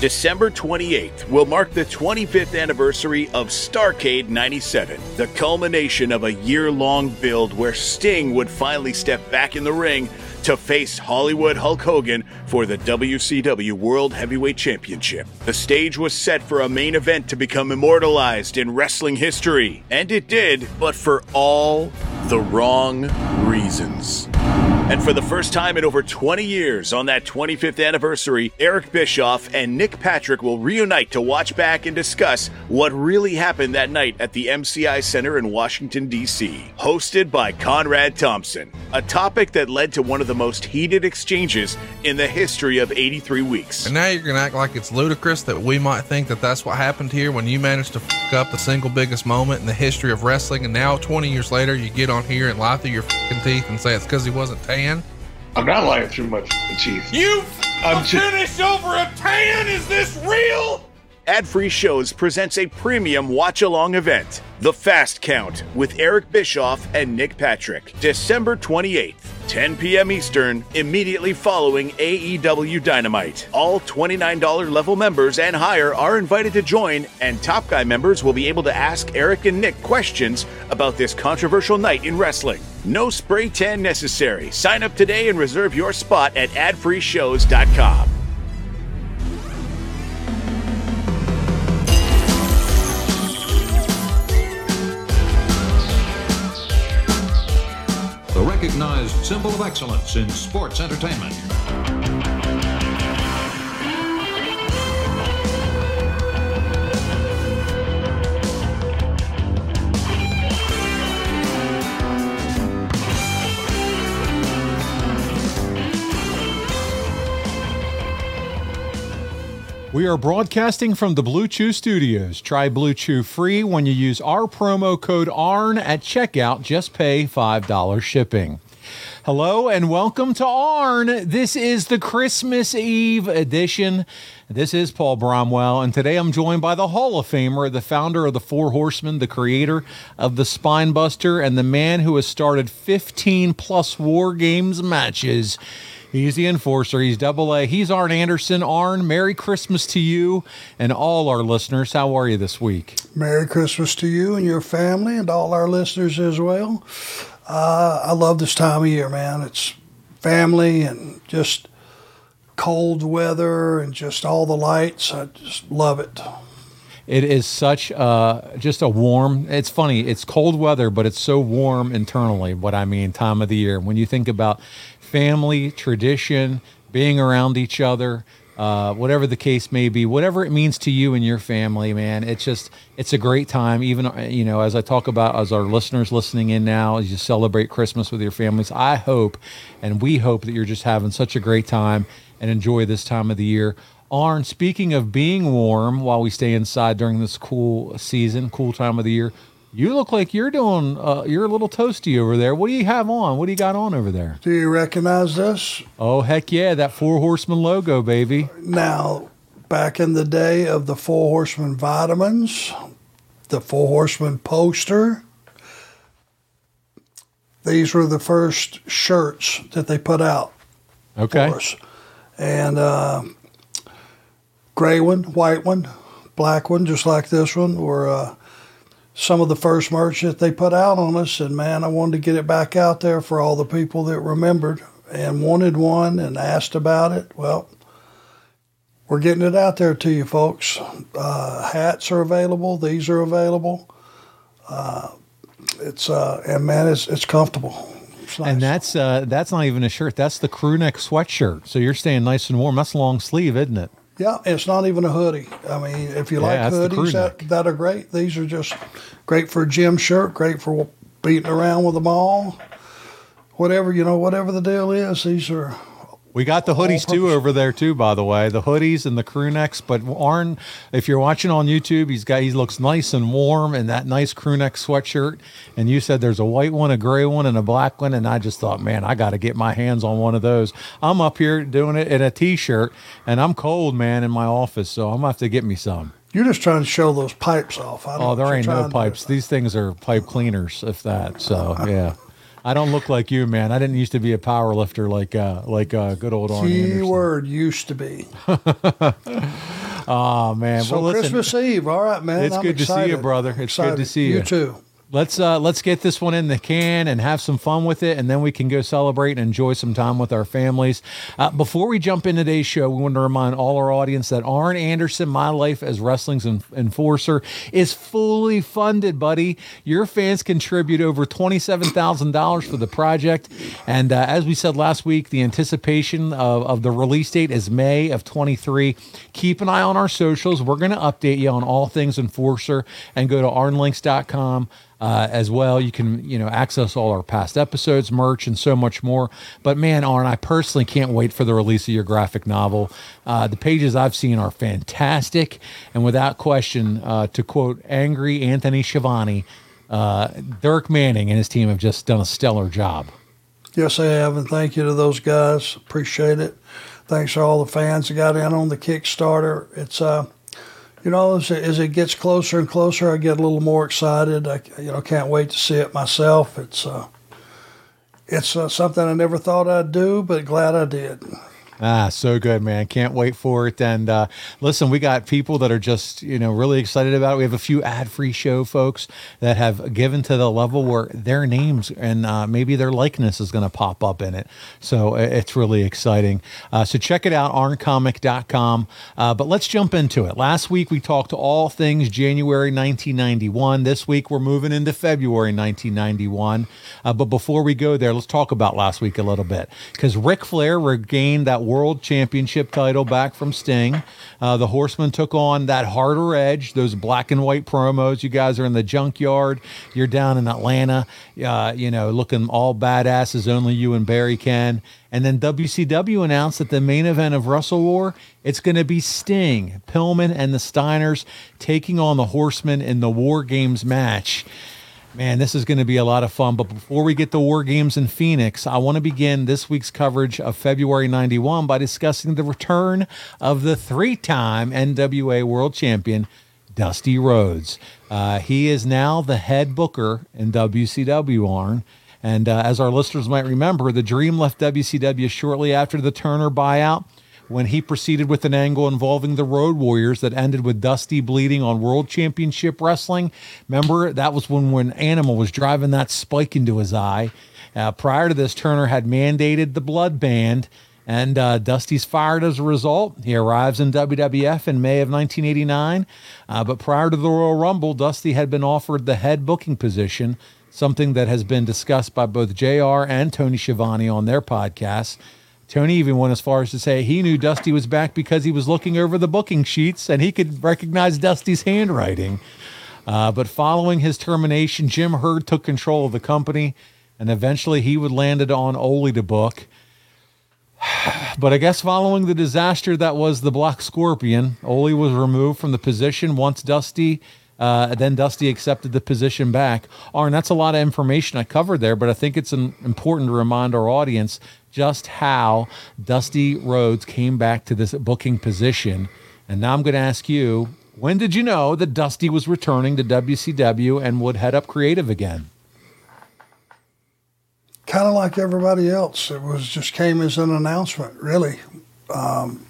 December 28th will mark the 25th anniversary of Starcade 97, the culmination of a year long build where Sting would finally step back in the ring to face Hollywood Hulk Hogan for the WCW World Heavyweight Championship. The stage was set for a main event to become immortalized in wrestling history, and it did, but for all the wrong reasons. And for the first time in over 20 years on that 25th anniversary, Eric Bischoff and Nick Patrick will reunite to watch back and discuss what really happened that night at the MCI Center in Washington, D.C. Hosted by Conrad Thompson, a topic that led to one of the most heated exchanges in the history of 83 weeks. And now you're going to act like it's ludicrous that we might think that that's what happened here when you managed to fuck up the single biggest moment in the history of wrestling. And now, 20 years later, you get on here and lie through your fucking teeth and say it's because he wasn't tan. I'm not lying through my teeth. You I'm ju- finished over a tan? Is this real? Ad Free Shows presents a premium watch along event, The Fast Count, with Eric Bischoff and Nick Patrick, December 28th, 10 p.m. Eastern, immediately following AEW Dynamite. All $29 level members and higher are invited to join, and Top Guy members will be able to ask Eric and Nick questions about this controversial night in wrestling. No spray tan necessary. Sign up today and reserve your spot at adfreeshows.com. symbol of excellence in sports entertainment. We are broadcasting from the Blue Chew Studios. Try Blue Chew free when you use our promo code ARN at checkout. Just pay $5 shipping. Hello and welcome to ARN. This is the Christmas Eve edition. This is Paul Bromwell, and today I'm joined by the Hall of Famer, the founder of the Four Horsemen, the creator of the Spine Buster, and the man who has started 15 plus War Games matches. He's the enforcer. He's double A. He's Arn Anderson. Arn, Merry Christmas to you and all our listeners. How are you this week? Merry Christmas to you and your family and all our listeners as well. Uh, I love this time of year, man. It's family and just cold weather and just all the lights. I just love it. It is such uh, just a warm. It's funny. It's cold weather, but it's so warm internally. What I mean, time of the year. When you think about family, tradition, being around each other, uh, whatever the case may be, whatever it means to you and your family, man, it's just it's a great time. Even uh, you know, as I talk about as our listeners listening in now, as you celebrate Christmas with your families, I hope and we hope that you're just having such a great time and enjoy this time of the year. Arn, speaking of being warm while we stay inside during this cool season, cool time of the year, you look like you're doing. Uh, you're a little toasty over there. What do you have on? What do you got on over there? Do you recognize this? Oh heck yeah, that Four Horsemen logo, baby. Now, back in the day of the Four Horsemen vitamins, the Four Horsemen poster. These were the first shirts that they put out Okay. And uh, gray one, white one, black one, just like this one, were uh, some of the first merch that they put out on us. And man, I wanted to get it back out there for all the people that remembered and wanted one and asked about it. Well, we're getting it out there to you folks. Uh, hats are available. These are available. Uh, it's uh, and man, it's it's comfortable. It's nice. And that's uh, that's not even a shirt. That's the crew neck sweatshirt. So you're staying nice and warm. That's long sleeve, isn't it? Yeah, it's not even a hoodie. I mean, if you Yeah, like that's the crew hoodies, that, that are great. These are just great for a gym shirt, great for beating around with them all. Whatever, you know, whatever the deal is, these are We got the hoodies too over there too, by the way. The hoodies and the crew necks. But Arn, if you're watching on YouTube, he's got he looks nice and warm in that nice crew neck sweatshirt. And you said there's a white one, a gray one, and a black one. And I just thought, man, I got to get my hands on one of those. I'm up here doing it in a t-shirt, and I'm cold, man, in my office, so I'm gonna have to get me some. You're just trying to show those pipes off. I don't Oh, there ain't no pipes. These things are pipe cleaners, if that. So yeah. I don't look like you, man. I didn't used to be a power lifter like uh like uh good old do. Arn Anderson. Keyword used to be. Oh man. So well, listen, Christmas Eve, all right, man. It's I'm good to see you, brother. It's good to see you. You too. Let's uh let's get this one in the can and have some fun with it, and then we can go celebrate and enjoy some time with our families. Uh, before we jump into today's show, we want to remind all our audience that Arn Anderson, My Life as Wrestling's en- Enforcer, is fully funded, buddy. Your fans contribute over twenty-seven thousand dollars for the project, and uh, as we said last week, the anticipation of, of the release date is May of twenty-three. Keep an eye on our socials. We're going to update you on all things Enforcer, and go to arnlinks.com. Uh, as well, you can you know access all our past episodes, merch, and so much more. But man, Arn, I personally can't wait for the release of your graphic novel. Uh, the pages I've seen are fantastic, and without question, uh, to quote angry Anthony Schiavone, uh, Dirk Manning and his team have just done a stellar job. Yes, I have, and thank you to those guys. Appreciate it. Thanks to all the fans that got in on the Kickstarter. It's uh, you know, as it, as it gets closer and closer, I get a little more excited. I you know can't wait to see it myself. It's uh, it's uh, something I never thought I'd do, but glad I did. Ah, so good, man. Can't wait for it. And uh, listen, we got people that are just, you know, really excited about it. We have a few ad free show folks that have given to the level where their names and uh, maybe their likeness is going to pop up in it. So it's really exciting. Uh, so check it out, arncomic.com. Uh, but let's jump into it. Last week we talked all things January 1991. This week we're moving into February 1991. Uh, but before we go there, let's talk about last week a little bit because Ric Flair regained that world championship title back from Sting. Uh, the Horsemen took on that harder edge, those black and white promos. You guys are in the junkyard. You're down in Atlanta, uh, you know, looking all badass as only you and Barry can. And then WCW announced that the main event of Wrestle War, it's going to be Sting, Pillman, and the Steiners taking on the Horsemen in the War Games match. Man, this is going to be a lot of fun. But before we get to War Games in Phoenix, I want to begin this week's coverage of February 91 by discussing the return of the three time NWA World Champion, Dusty Rhodes. Uh, he is now the head booker in WCW, Arn. And uh, as our listeners might remember, the Dream left WCW shortly after the Turner buyout when he proceeded with an angle involving the Road Warriors that ended with Dusty bleeding on World Championship Wrestling. Remember, that was when, when Animal was driving that spike into his eye. Uh, prior to this, Turner had mandated the blood band, and uh, Dusty's fired as a result. He arrives in WWF in May of 1989. Uh, but prior to the Royal Rumble, Dusty had been offered the head booking position, something that has been discussed by both JR and Tony Schiavone on their podcasts. Tony even went as far as to say he knew Dusty was back because he was looking over the booking sheets and he could recognize Dusty's handwriting. Uh, but following his termination, Jim Herd took control of the company, and eventually he would land it on Ole to book. But I guess following the disaster that was the Black Scorpion, Ole was removed from the position once Dusty. Uh, then Dusty accepted the position back. Arn, that's a lot of information I covered there, but I think it's an, important to remind our audience just how Dusty Rhodes came back to this booking position. And now I'm going to ask you, When did you know that Dusty was returning to WCW and would head up creative again? Kind of like everybody else. It was just came as an announcement, really. Um,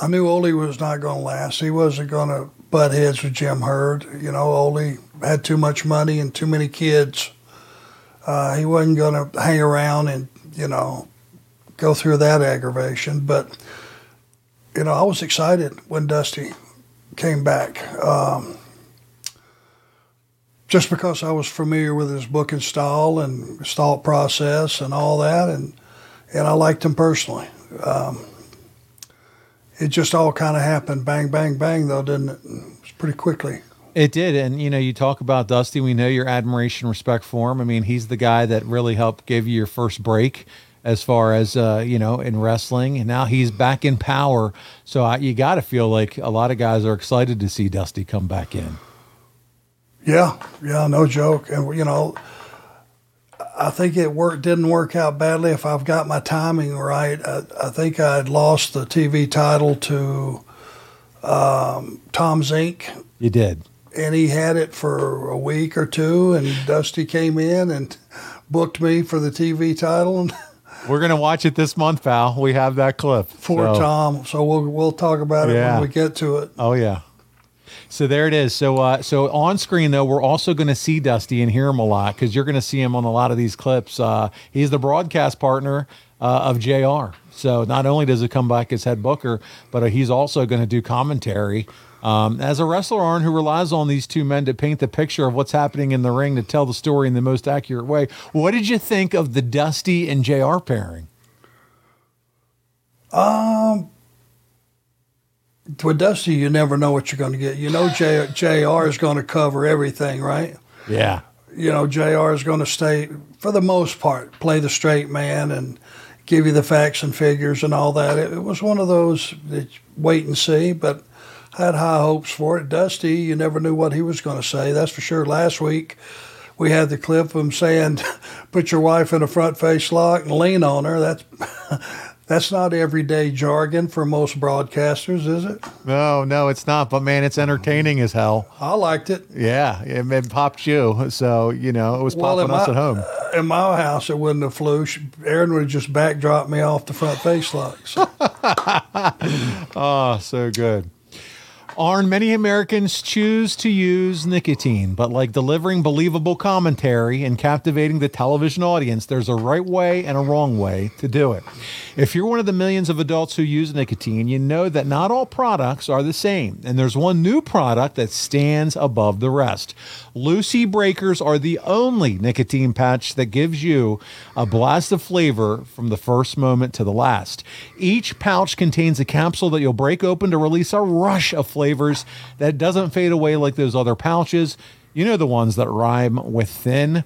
I knew Ole was not going to last. He wasn't going to butt heads with Jim Herd. You know, Ole had too much money and too many kids. Uh, he wasn't going to hang around and, you know, go through that aggravation. But, you know, I was excited when Dusty came back. Um, just because I was familiar with his booking style and his thought process and all that, and and I liked him personally. Um, it just all kind of happened, bang, bang, bang, though, didn't it? It was pretty quickly. It did, and you know, you talk about Dusty. We know your admiration, respect for him. I mean, he's the guy that really helped give you your first break, as far as uh, you know, in wrestling. And now he's back in power. So uh, you got to feel like a lot of guys are excited to see Dusty come back in. Yeah, yeah, no joke. And you know, I think it worked didn't work out badly. If I've got my timing right, I, I think I had lost the TV title to um, Tom Zenk. You did, and he had it for a week or two. And Dusty came in and booked me for the TV title. And we're gonna watch it this month, pal. We have that clip for so. Tom, so we'll we'll talk about it yeah. when we get to it. Oh yeah. So there it is. So uh, so on screen though, we're also going to see Dusty and hear him a lot because you're going to see him on a lot of these clips. Uh, he's the broadcast partner uh, of JR. So not only does he come back as head booker, but he's also going to do commentary. Um, as a wrestler, Arn, who relies on these two men to paint the picture of what's happening in the ring to tell the story in the most accurate way, what did you think of the Dusty and JR. pairing? Um, with Dusty, you never know what you're going to get. You know, J, JR is going to cover everything, right? Yeah. You know, JR is going to stay, for the most part, play the straight man and give you the facts and figures and all that. It, it was one of those that wait and see, but had high hopes for it. Dusty, you never knew what he was going to say. That's for sure. Last week, we had the clip of him saying, "Put your wife in a front face lock and lean on her." That's that's not everyday jargon for most broadcasters, is it? No, no, it's not. But man, it's entertaining as hell. I liked it. Yeah, it, it popped you, so you know it was well, popping us my, at home. Uh, in my house, it wouldn't have flew. Aaron would have just backdropped me off the front face lock. So. oh, so good. Arn, many Americans choose to use nicotine, but like delivering believable commentary and captivating the television audience, there's a right way and a wrong way to do it. If you're one of the millions of adults who use nicotine, you know that not all products are the same, and there's one new product that stands above the rest. Lucy Breakers are the only nicotine patch that gives you a blast of flavor from the first moment to the last. Each pouch contains a capsule that you'll break open to release a rush of flavors that doesn't fade away like those other pouches. You know the ones that rhyme with thin.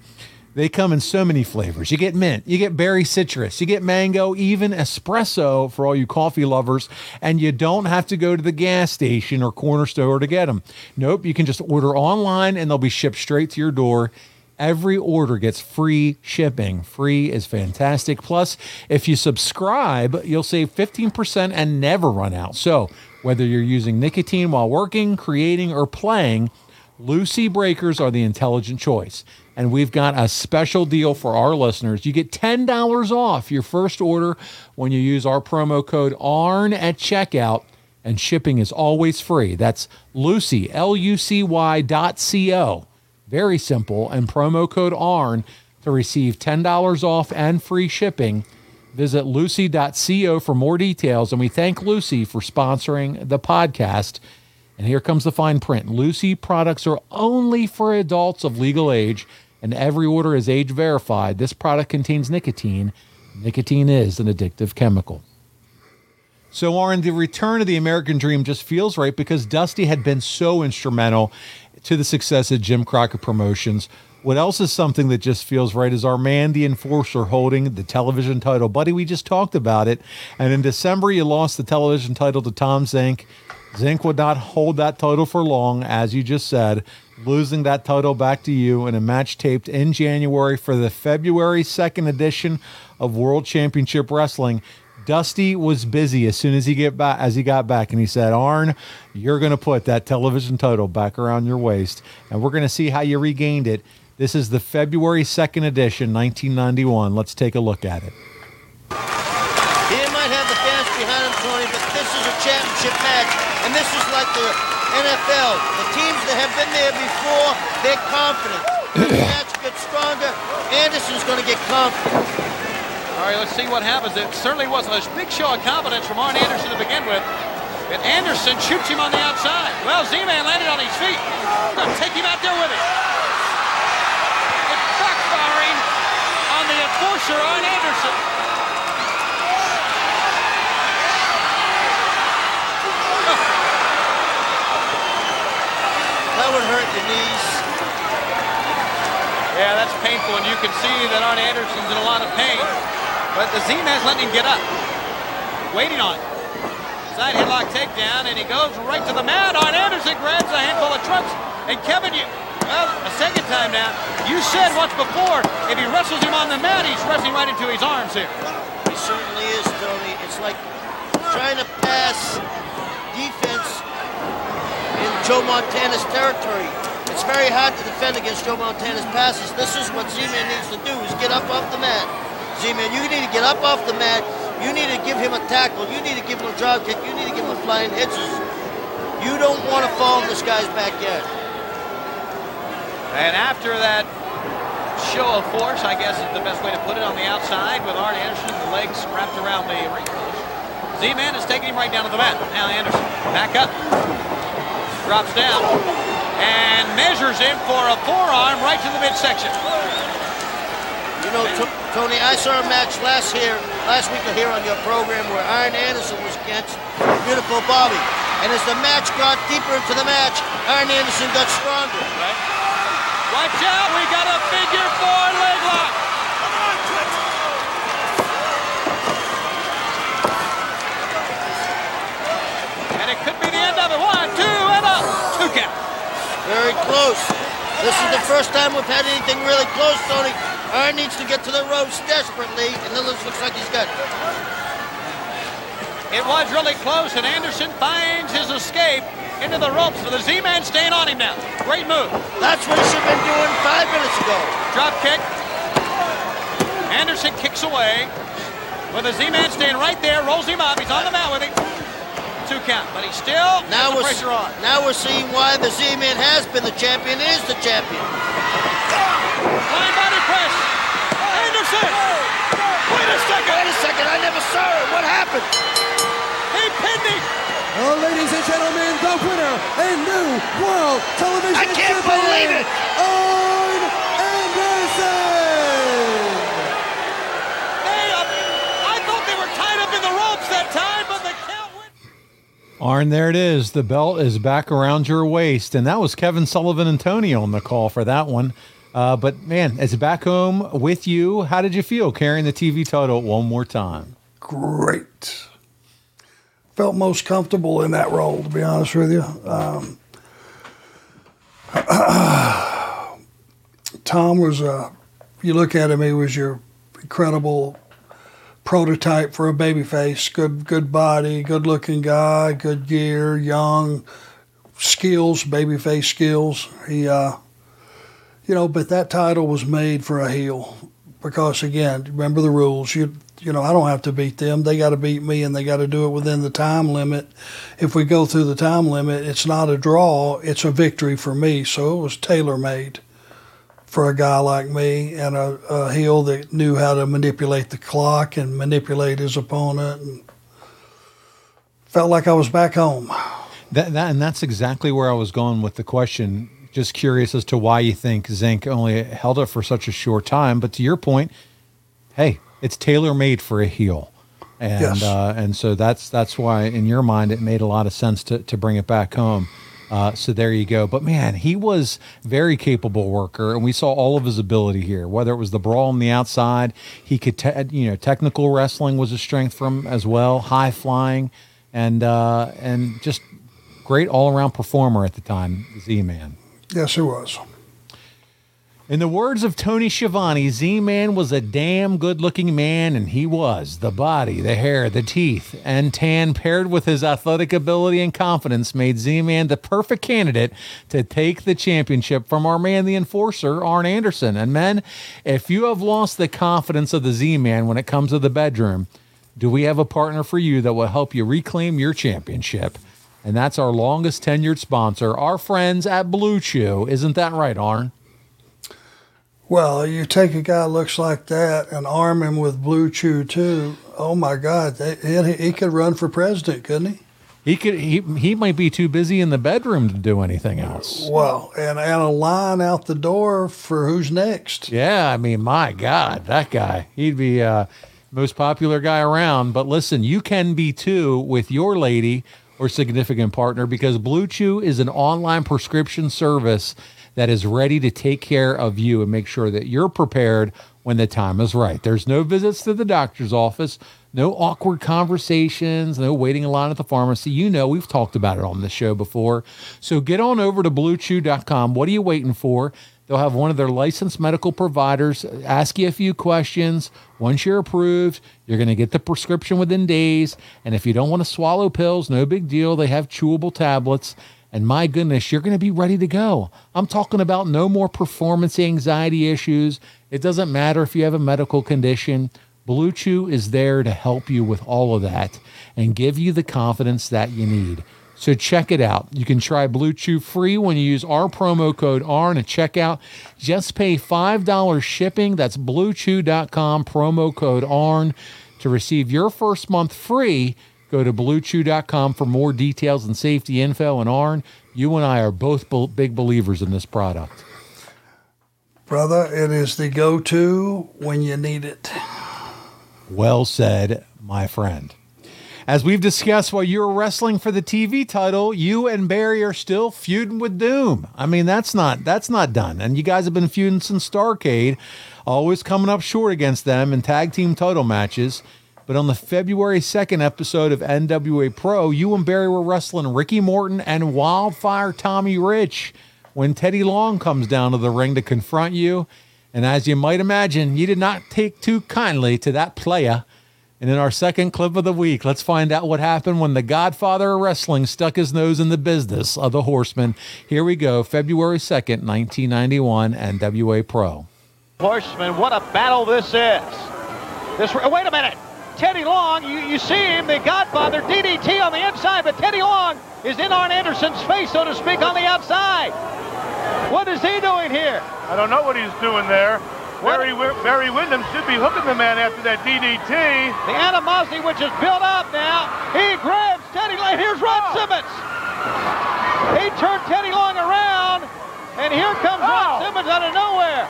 They come in so many flavors. You get mint, you get berry citrus, you get mango, even espresso for all you coffee lovers, and you don't have to go to the gas station or corner store to get them. Nope, you can just order online and they'll be shipped straight to your door. Every order gets free shipping. Free is fantastic. Plus, if you subscribe, you'll save 15% and never run out. So, whether you're using nicotine while working, creating, or playing, Lucy Breakers are the intelligent choice and we've got a special deal for our listeners. You get $10 off your first order when you use our promo code ARN at checkout, and shipping is always free. That's Lucy, L U C Y dot C O. Very simple, and promo code ARN to receive $10 off and free shipping. Visit lucy.co for more details, and we thank Lucy for sponsoring the podcast. And here comes the fine print Lucy products are only for adults of legal age and every order is age verified. This product contains nicotine. Nicotine is an addictive chemical. So, Arn, the return of the American Dream just feels right because Dusty had been so instrumental to the success of Jim Crockett Promotions. What else is something that just feels right is our man, the enforcer, holding the television title. Buddy, we just talked about it. And in December, you lost the television title to Tom Zenk. Zenk would not hold that title for long, as you just said losing that title back to you in a match taped in January for the February 2nd edition of World Championship Wrestling. Dusty was busy as soon as he get back as he got back, and he said, "Arn, you're going to put that television title back around your waist, and we're going to see how you regained it." This is the February second edition, 1991. Let's take a look at it. He might have the fans behind him, Tony, but this is a championship match, and this is like the NFL. The teams that have been there before, they're confident. The match gets stronger, Anderson's going to get confident. All right, let's see what happens. It certainly wasn't a big show of confidence from Arn Anderson to begin with. And Anderson shoots him on the outside. Well, Z-Man landed on his feet. Take him out there with him. It's backfiring on Anderson. That would hurt your knees. Yeah, that's painful, and you can see that on Anderson's in a lot of pain. But the Z-Man's letting him get up. Waiting on it. Side headlock takedown, and he goes right to the mat. on Anderson grabs a handful of trunks. And Kevin, you, well, a second time now. You said once before, if he wrestles him on the mat, he's wrestling right into his arms here. He certainly is, Tony. It's like trying to pass defense in Joe Montana's territory. It's very hard to defend against Joe Montana's passes. This is what Z-Man needs to do, is get up off the mat. Z-Man, you need to get up off the mat. You need to give him a tackle. You need to give him a drop kick. You need to give him a flying hitches. You don't want to fall in this guy's backyard. And after that show of force, I guess is the best way to put it, on the outside with Arn Anderson, the legs wrapped around the ring post. Z-Man is taking him right down to the mat. Now Anderson, back up, drops down, and measures him for a forearm right to the midsection. You know, Tony, I saw a match last here, last week here on your program where Arn Anderson was against Beautiful Bobby. And as the match got deeper into the match, Arn Anderson got stronger. Right. Watch out, we got a figure four leg lock. And it could be the end of it. One, two, and a two count. Very close. This is the first time we've had anything really close, Tony. Arn needs to get to the ropes desperately, and this looks like he's got it. It was really close, and Anderson finds his escape into the ropes with the Z-Man staying on him now. Great move. That's what he should have been doing five minutes ago. Drop kick. Anderson kicks away with the Z-Man staying right there, rolls him up. He's on the mat with him. Two count, but he's still Now the we're, pressure on. now we're seeing why the Z-Man has been the champion, is the champion. Flying body press. Anderson. Wait a second. Wait a second, I never saw it. What happened? He pinned him. Well, ladies and gentlemen, the winner and new World Television I can't Champion, believe it. Arn Anderson. Hey, uh, I thought they were tied up in the ropes that time, but the count went. Arn, there it is. The belt is back around your waist. And that was Kevin Sullivan and Tony on the call for that one. Uh, but man, it's back home with you. How did you feel carrying the TV title one more time? Great. Felt most comfortable in that role, to be honest with you. Um, Tom was, uh, you look at him, he was your incredible prototype for a babyface. Good, good body, good looking guy, good gear, young, skills, babyface skills. He, uh, you know, but that title was made for a heel because again, remember the rules. You, you know, I don't have to beat them. They got to beat me, and they got to do it within the time limit. If we go through the time limit, it's not a draw; it's a victory for me. So it was tailor made for a guy like me and a, a heel that knew how to manipulate the clock and manipulate his opponent, and felt like I was back home. That, that and that's exactly where I was going with the question. Just curious as to why you think Zenk only held it for such a short time. But to your point, hey, it's tailor made for a heel, and Yes. uh, and so that's that's why in your mind it made a lot of sense to to bring it back home. Uh, so there you go. But man, he was very capable worker, and we saw all of his ability here. Whether it was the brawl on the outside, he could, te- you know, technical wrestling was a strength for him as well. High flying, and uh, and just great all around performer at the time, Z Man. Yes, he was. In the words of Tony Schiavone, Z Man was a damn good looking man, and he was. The body, the hair, the teeth, and tan paired with his athletic ability and confidence made Z Man the perfect candidate to take the championship from our man, the enforcer, Arn Anderson. And men, if you have lost the confidence of the Z Man when it comes to the bedroom, do we have a partner for you that will help you reclaim your championship? And that's our longest tenured sponsor, our friends at Blue Chew. Isn't that right, Arn? Well, you take a guy looks like that and arm him with Blue Chew too. Oh my God, he, he could run for president, couldn't he? He could. He he might be too busy in the bedroom to do anything else. Well, and and a line out the door for who's next. Yeah, I mean, my God, that guy. He'd be uh, most popular guy around. But listen, you can be too with your lady or significant partner because Blue Chew is an online prescription service that is ready to take care of you and make sure that you're prepared when the time is right. There's no visits to the doctor's office, no awkward conversations, no waiting in line at the pharmacy. You know, we've talked about it on the show before. So get on over to bluechew.com. What are you waiting for? They'll have one of their licensed medical providers ask you a few questions. Once you're approved, you're going to get the prescription within days. And if you don't want to swallow pills, no big deal. They have chewable tablets. And my goodness, you're going to be ready to go. I'm talking about no more performance anxiety issues. It doesn't matter if you have a medical condition. Blue Chew is there to help you with all of that and give you the confidence that you need. So check it out. You can try Blue Chew free when you use our promo code ARN at checkout. Just pay $5 shipping. That's bluechew.com, promo code ARN to receive your first month free Go to bluechew.com for more details and safety info. And Arn, you and I are both big believers in this product. Brother, it is the go to when you need it. Well said, my friend. As we've discussed while you were wrestling for the TV title, you and Barry are still feuding with Doom. I mean, that's not that's not done. And you guys have been feuding since Starcade, always coming up short against them in tag team title matches. But on the February 2nd episode of NWA Pro, you and Barry were wrestling Ricky Morton and Wildfire Tommy Rich when Teddy Long comes down to the ring to confront you. And as you might imagine, you did not take too kindly to that playa. And in our second clip of the week, let's find out what happened when the godfather of wrestling stuck his nose in the business of the horseman. Here we go, February 2nd, 1991, NWA Pro. Horseman, what a battle this is. This wait a minute. Teddy Long, you, you see him, the Godfather, DDT on the inside, but Teddy Long is in Arn Anderson's face, so to speak, on the outside. What is he doing here? I don't know what he's doing there. Barry, Barry Windham should be hooking the man after that DDT. The animosity which is built up now. He grabs Teddy Long. Here's Ron oh. Simmons. He turned Teddy Long around, and here comes oh. Ron Simmons out of nowhere.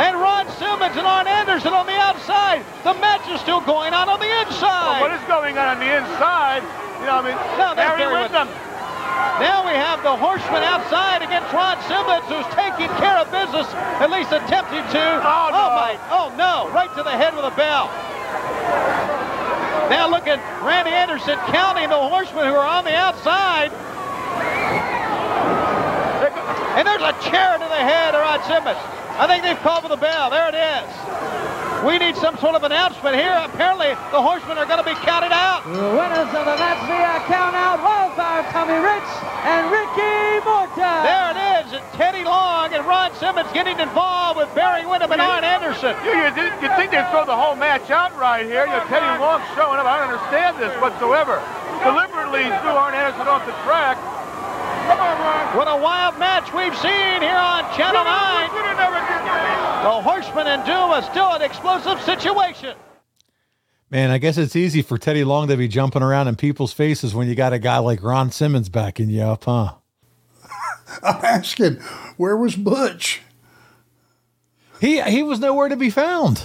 And Ron Simmons and Arn Anderson on the outside. The match is still going on on the inside. Well, what is going on on the inside? You know, I mean, no, Barry Windham. Now we have the Horseman outside against Ron Simmons, who's taking care of business, at least attempting to. Oh, no. oh my! Oh no! Right to the head with a bell. Now look at Randy Anderson counting the Horsemen who are on the outside. And there's a chair to the head of Ron Simmons. I think they've called for the bell. There it is. We need some sort of announcement here. Apparently, the horsemen are going to be counted out. The winners of the match via count out, Wildfire Tommy Rich and Ricky Morton. There it is. And Teddy Long and Ron Simmons getting involved with Barry Windham and Arn Anderson. You, you, you think they'd throw the whole match out right here? You know, Teddy Long showing up. I don't understand this whatsoever. Deliberately threw Arn Anderson off the track. What a wild match we've seen here on Channel 9. The Horseman and Doom are still an explosive situation. Man, I guess it's easy for Teddy Long to be jumping around in people's faces when you got a guy like Ron Simmons backing you up, huh? I'm asking, where was Butch? He he was nowhere to be found.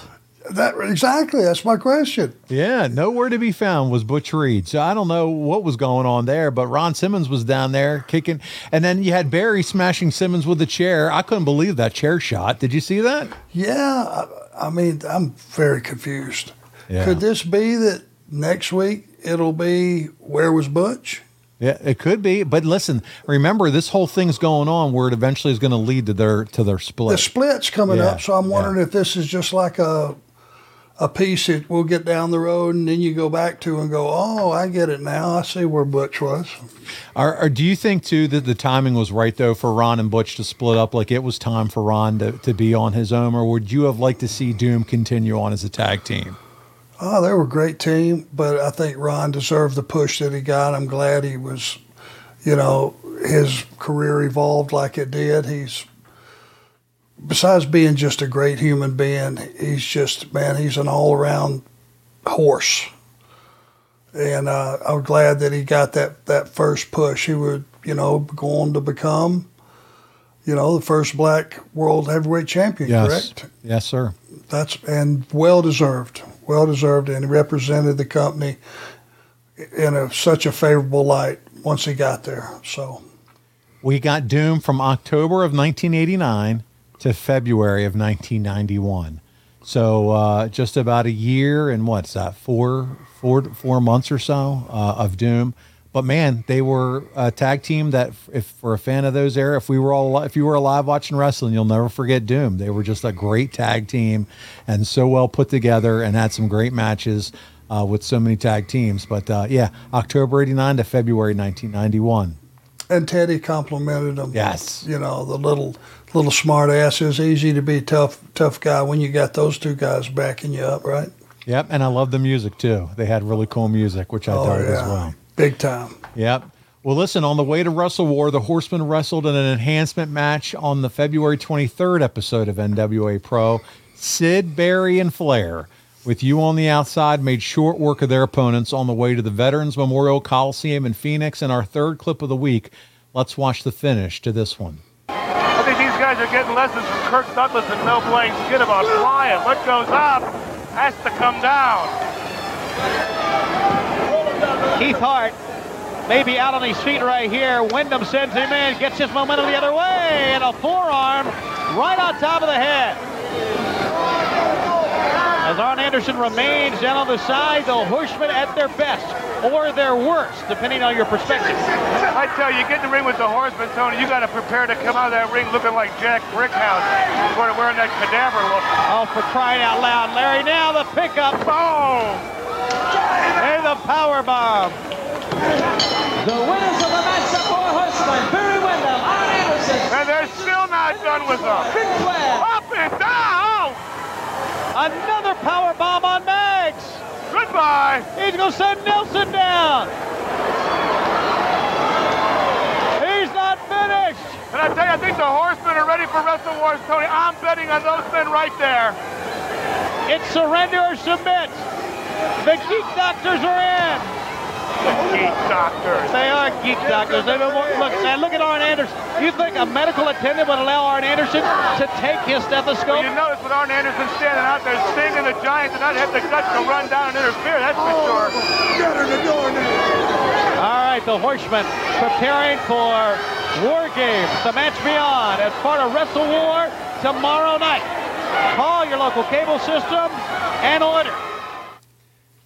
That exactly. That's my question. Yeah, nowhere to be found was Butch Reed. So I don't know what was going on there, but Ron Simmons was down there kicking, and then you had Barry smashing Simmons with the chair. I couldn't believe that chair shot. Did you see that? Yeah, I, I mean, I'm very confused. Yeah. Could this be that next week it'll be where was Butch? Yeah, it could be. But listen, remember this whole thing's going on where it eventually is going to lead to their to their split. The split's coming Yeah, up, so I'm wondering if this is just like a a piece that we'll get down the road and then you go back to and go, oh, I get it now. I see where Butch was. Are, are- do you think too that the timing was right though for Ron and Butch to split up? Like it was time for Ron to, to be on his own, or would you have liked to see Doom continue on as a tag team? Oh, they were a great team, but I think Ron deserved the push that he got. I'm glad he was, you know, his career evolved like it did. He's, besides being just a great human being, he's just, man, he's an all around horse. And uh, I'm glad that he got that, that first push. He would, you know, go on to become, you know, the first black world heavyweight champion, Yes, correct? yes, sir. That's and well deserved, well deserved, and he represented the company in a, such a favorable light once he got there. So We got Doom from October of 1989 to February of 1991. So uh, just about a year and what's that? Four, four, four months or so uh, of Doom. But man, they were a tag team that, if for a fan of those era, if we were all, if you were alive watching wrestling, you'll never forget Doom. They were just a great tag team and so well put together, and had some great matches uh, with so many tag teams. But uh, yeah, October '89 to February 1991. And Teddy complimented him. Yes. you know the little little smart ass. It's easy to be a tough tough guy when you got those two guys backing you up, right? Yep, and I love the music too. They had really cool music, which I Oh, dug as well. Big time. Yep. Well, listen, on the way to Wrestle War, the Horsemen wrestled in an enhancement match on the February 23rd episode of NWA Pro. Sid, Barry, and Flair, with you on the outside, made short work of their opponents on the way to the Veterans Memorial Coliseum in Phoenix. And our third clip of the week, let's watch the finish to this one. I think these guys are getting lessons from Kirk Douglas and Mel Blanc Skid about flying. What goes up has to come down. Keith Hart may be out on his feet right here. Windham sends him in, gets his momentum the other way, and a forearm right on top of the head. As Arn Anderson remains down on the side, the Horsemen at their best or their worst, depending on your perspective. I tell you, you get in the ring with the horseman, Tony, you got to prepare to come out of that ring looking like Jack Brickhouse, sort of wearing that cadaver look. Oh, for crying out loud, Larry! Now the pickup, boom, and the power bomb. The winners of the match, the four horsemen, Barry Windham, Arn Anderson. And they're still not done with them. Up and down. Another power bomb on Mags. Goodbye. He's going to send Nelson down. He's not finished. And I tell you, I think the horsemen are ready for Wrestle Wars, Tony. I'm betting on those men right there. It's surrender or submit. The geek doctors are in. Geek doctors. They are geek doctors. They don't want- look, man, look at Arn Anderson. You think a medical attendant would allow Arn Anderson to take his stethoscope? Well, you notice with Arn Anderson standing out there stinging the Giants and not have the guts to run down and interfere, that's for sure. Oh, get her the door now. All right, the Horsemen preparing for War Games, the match beyond, as part of Wrestle War tomorrow night. Call your local cable system and order.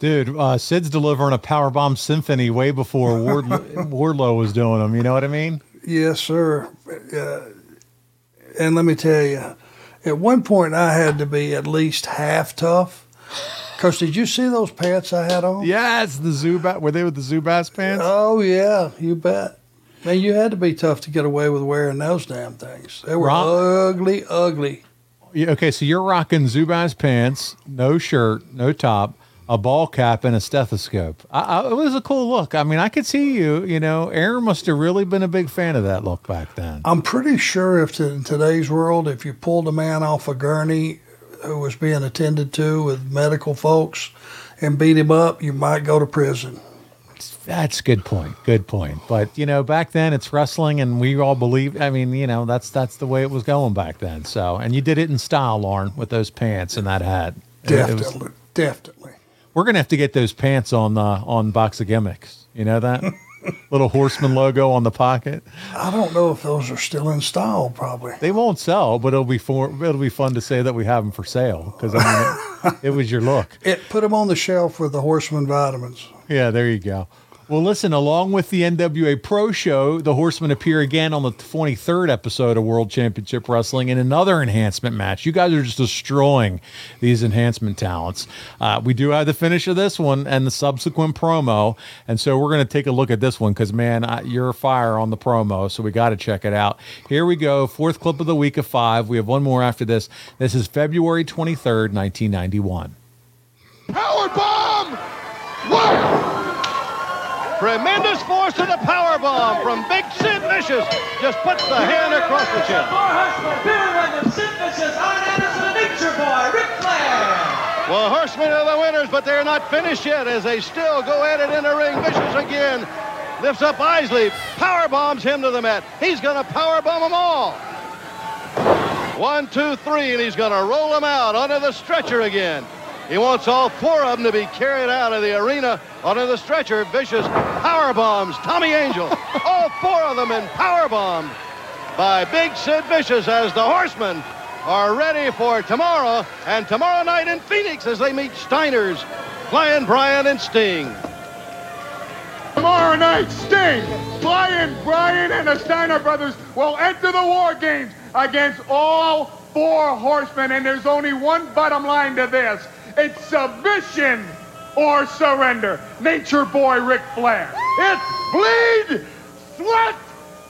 Dude, uh, Sid's delivering a powerbomb symphony way before Ward, Wardlow was doing them. You know what I mean? Yes, sir. Uh, and let me tell you, at one point I had to be at least half tough. Cause did you see those pants I had on? Yes, the Zubaz. Were they with the Zubaz pants? Oh yeah, you bet. Man, you had to be tough to get away with wearing those damn things. They were Rock- ugly, ugly. Yeah, okay, so you're rocking Zubaz pants, no shirt, no top, a ball cap, and a stethoscope. I, I, it was a cool look. I mean, I could see you. You know, Aaron must have really been a big fan of that look back then. I'm pretty sure if to, in today's world, if you pulled a man off a gurney who was being attended to with medical folks and beat him up, you might go to prison. That's good point. Good point. But you know, back then it's wrestling, and we all believe. I mean, you know, that's that's the way it was going back then. So, and you did it in style, Lauren, with those pants and that hat. It- it was- Definitely, definitely. We're gonna have to get those pants on uh, on box of gimmicks. You know that little horseman logo on the pocket. I don't know if those are still in style. Probably. They won't sell, but it'll be for it'll be fun to say that we have them for sale because I mean, it, it was your look. It put them on the shelf with the Horseman vitamins. Yeah, there you go. Well, listen, along with the NWA Pro Show, the Horsemen appear again on the 23rd episode of World Championship Wrestling in another enhancement match. You guys are just destroying these enhancement talents. Uh, we do have the finish of this one and the subsequent promo. And so we're going to take a look at this one because, man, I, you're fire on the promo. So we got to check it out. Here we go. Fourth clip of the week of five. We have one more after this. This is February 23rd, 1991. Power bomb! Tremendous force to the power bomb from Big Sid Vicious. Just puts the hand across the chin. Well, Horsemen are the winners, but they're not finished yet as they still go at it in the ring. Vicious again lifts up Isley, power bombs him to the mat. He's going to power bomb them all. One, two, three, and he's going to roll them out onto the stretcher again. He wants all four of them to be carried out of the arena onto the stretcher. Vicious power bombs Tommy Angel. all four of them in power bombed by Big Sid Vicious as the Horsemen are ready for tomorrow and tomorrow night in Phoenix as they meet Steiners, Flying Brian, and Sting. Tomorrow night, Sting, Flying Brian, and the Steiner brothers will enter the war games against all four horsemen, and there's only one bottom line to this. It's submission or surrender. Nature boy Ric Flair. It's bleed, sweat,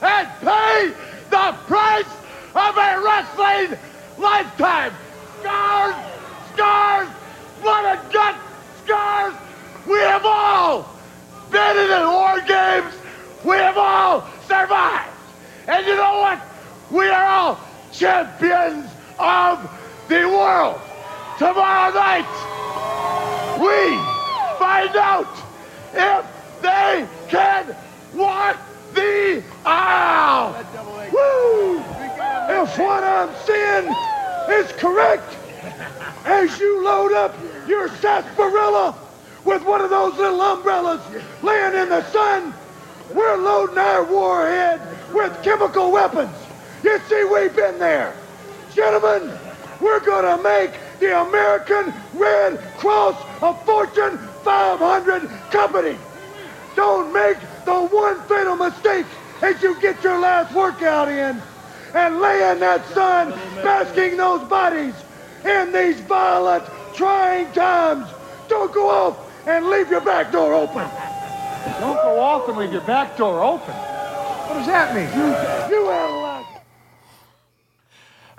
and pay the price of a wrestling lifetime. Scars, scars, blood and gut scars. We have all been in the war games. We have all survived. And you know what? We are all champions of the world. Tomorrow night, we find out if they can walk the aisle. Woo! If what I'm seeing is correct, as you load up your sarsaparilla with one of those little umbrellas laying in the sun, we're loading our warhead with chemical weapons. You see, we've been there. Gentlemen, we're going to make the American Red Cross a Fortune 500 company. Don't make the one fatal mistake as you get your last workout in and lay in that sun, basking those bodies in these violent, trying times. Don't go off and leave your back door open. Don't go off and leave your back door open. What does that mean? You had a lot.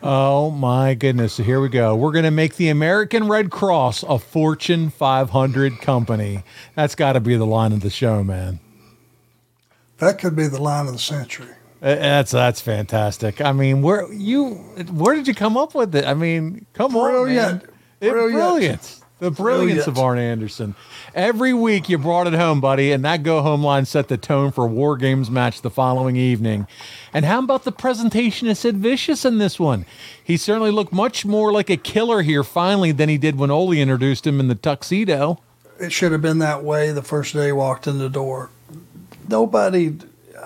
Oh my goodness. So here we go. We're going to make the American Red Cross a Fortune 500 company. That's got to be the line of the show, man. That could be the line of the century. Uh, That's that's fantastic. I mean, where you where did you come up with it? I mean, come on, man. It- Brilliant. brilliant. The oh, brilliance of Arn Anderson. Every week you brought it home, buddy, and that go home line set the tone for War Games match the following evening. And how about the presentation of Sid Vicious in this one? He certainly looked much more like a killer here finally than he did when Ole introduced him in the tuxedo. It should have been that way the first day he walked in the door. Nobody,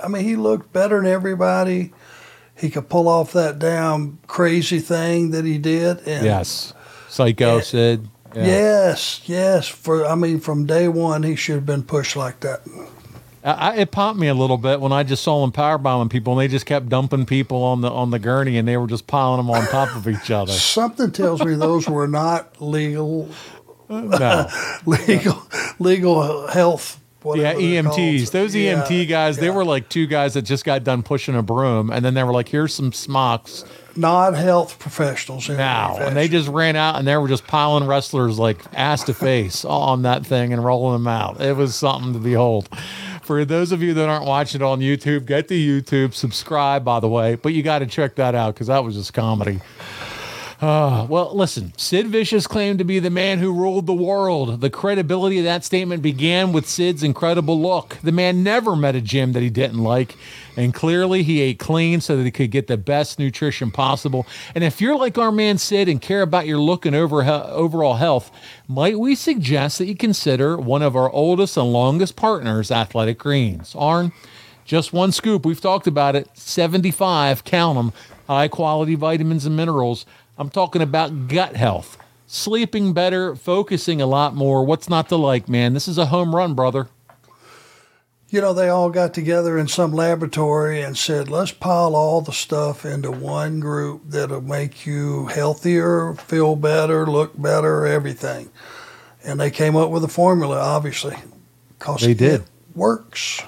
I mean, he looked better than everybody. He could pull off that damn crazy thing that he did. And Yes. Psycho Sid. Yeah. Yes, yes. For I mean, from day one, he should have been pushed like that. I, it popped me a little bit when I just saw them powerbombing people, and they just kept dumping people on the on the gurney, and they were just piling them on top of each other. Something tells me those were not legal, uh, No. legal, legal health. Yeah. EMTs. Those Yeah, EMT guys, they were like two guys that just got done pushing a broom, and then they were like, "Here's some smocks." not health professionals. Now, and they just ran out, and they were just piling wrestlers like ass to face on that thing and rolling them out. It was something to behold. For those of you that aren't watching it on YouTube, get to YouTube, subscribe, by the way. But you got to check that out because that was just comedy. Uh, well, listen, Sid Vicious claimed to be the man who ruled the world. The credibility of that statement began with Sid's incredible look. The man never met a gym that he didn't like, and clearly he ate clean so that he could get the best nutrition possible. And if you're like our man Sid and care about your look and over, overall health, might we suggest that you consider one of our oldest and longest partners, Athletic Greens? Arn, just one scoop. We've talked about it. 75, count them, high quality vitamins and minerals. I'm talking about gut health, sleeping better, focusing a lot more. What's not to like, man? This is a home run, brother. you know, they all got together in some laboratory and said, let's pile all the stuff into one group that'll make you healthier, feel better, look better, everything. And they came up with a formula, obviously. 'cause They did. It works.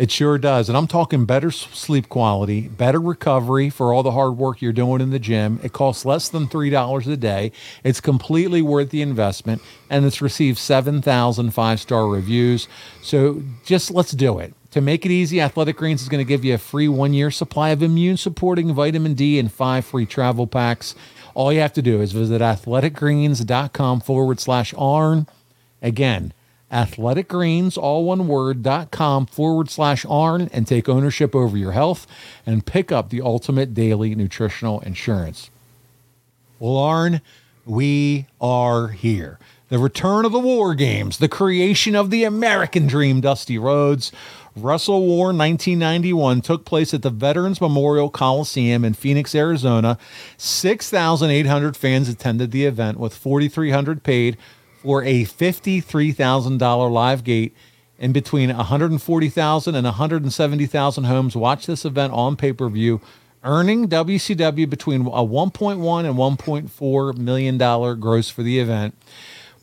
It sure does. And I'm talking better sleep quality, better recovery for all the hard work you're doing in the gym. It costs less than $3 a day. It's completely worth the investment and it's received 7,000 five star reviews. So just let's do it. To make it easy, Athletic Greens is going to give you a free one year supply of immune supporting vitamin D and five free travel packs. All you have to do is visit athleticgreens.com forward slash ARN. Again, athleticgreens, all one word, dot com forward slash ARN and take ownership over your health and pick up the ultimate daily nutritional insurance. Well, Arn, we are here. The return of the war games, the creation of the American dream, Dusty Rhodes. Wrestle War 1991 took place at the Veterans Memorial Coliseum in Phoenix, Arizona. 6,800 fans attended the event with 4,300 paid for a $53,000 live gate. In between 140,000 and 170,000 homes watched this event on pay per view, earning WCW between a 1.1 and 1.4 million dollar gross for the event.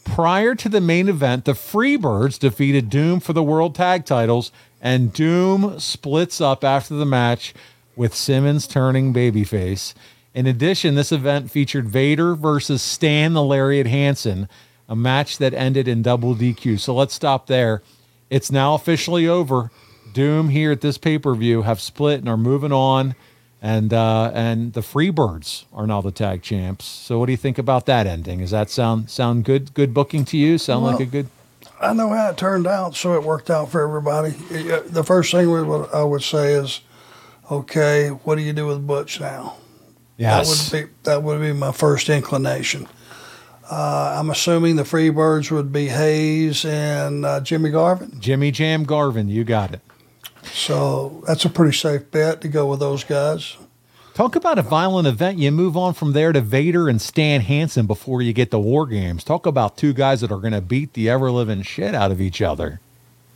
Prior to the main event, the Freebirds defeated Doom for the World Tag Titles, and Doom splits up after the match with Simmons turning babyface. In addition, this event featured Vader versus Stan the Lariat Hansen, a match that ended in double DQ. So let's stop there. It's now officially over. Doom here at this pay per view have split and are moving on, and uh, and the Freebirds are now the tag champs. So what do you think about that ending? Does that sound sound good? Good booking to you? Sound like a good? I know how it turned out, so it worked out for everybody. The first thing we would, I would say is, okay, what do you do with Butch now? Yes. That would be that would be my first inclination. Uh, I'm assuming the Freebirds would be Hayes and uh, Jimmy Garvin. Jimmy Jam Garvin, you got it. So that's a pretty safe bet to go with those guys. Talk about a violent event. You move on from there to Vader and Stan Hansen before you get to War Games. Talk about two guys that are going to beat the ever living shit out of each other.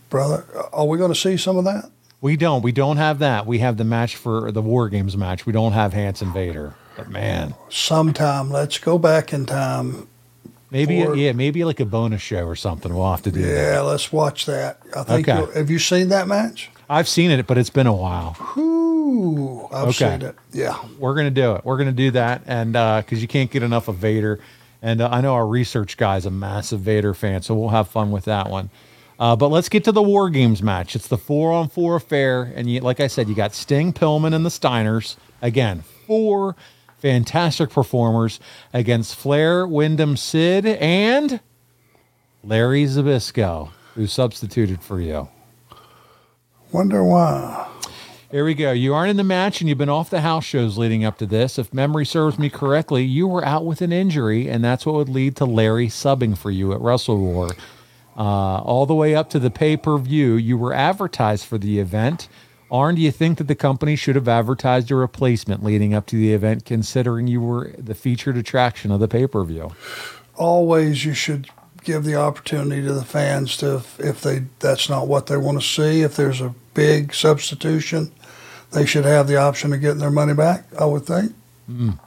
Brother, are we going to see some of that? We don't. We don't have that. We have the match for the War Games match. We don't have Hansen Vader. But man, Sometime, let's go back in time. Maybe For- yeah, maybe like a bonus show or something. We'll have to do that. Yeah, let's watch that. I think. Okay. Have you seen that match? I've seen it, but it's been a while. Ooh, I've Okay. seen it. Yeah. We're gonna do it. We're gonna do that, and because you can't get enough of Vader, and uh, I know our research guy's a massive Vader fan, so we'll have fun with that one. Uh, but let's get to the War Games match. It's the four on four affair, and you, like I said, you got Sting, Pillman, and the Steiners. Again, four fantastic performers against Flair, Windham, Sid, and Larry Zbyszko, who substituted for you. Wonder why. Here we go. You aren't in the match and you've been off the house shows leading up to this. If memory serves me correctly, you were out with an injury, and that's what would lead to Larry subbing for you at Wrestle War. Uh, all the way up to the pay per view, you were advertised for the event. Arn, do you think that the company should have advertised a replacement leading up to the event, considering you were the featured attraction of the pay per view? Always, you should give the opportunity to the fans to, if they that's not what they want to see. If there's a big substitution, they should have the option of getting their money back. I would think Mm.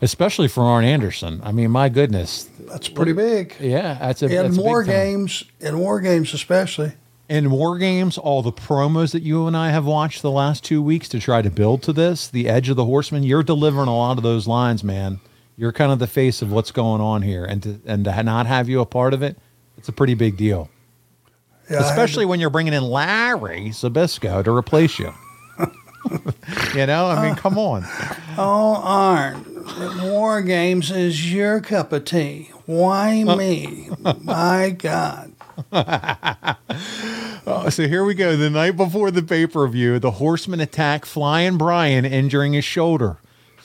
Especially for Arn Anderson. I mean, my goodness. that's pretty big. Yeah, that's a in that's war games, in war games especially. In war games, all the promos that you and I have watched the last two weeks to try to build to this, the edge of the horseman, you're delivering a lot of those lines, man. You're kind of the face of what's going on here, and to and to not have you a part of it, it's a pretty big deal. Yeah, Especially when you're bringing in Larry Zbyszko to replace you. you know, I mean, come on. Oh, Arn, war games is your cup of tea. Why uh, me? My God. Oh, so here we go. The night before the pay per view, the Horsemen attack Flying Brian, injuring his shoulder.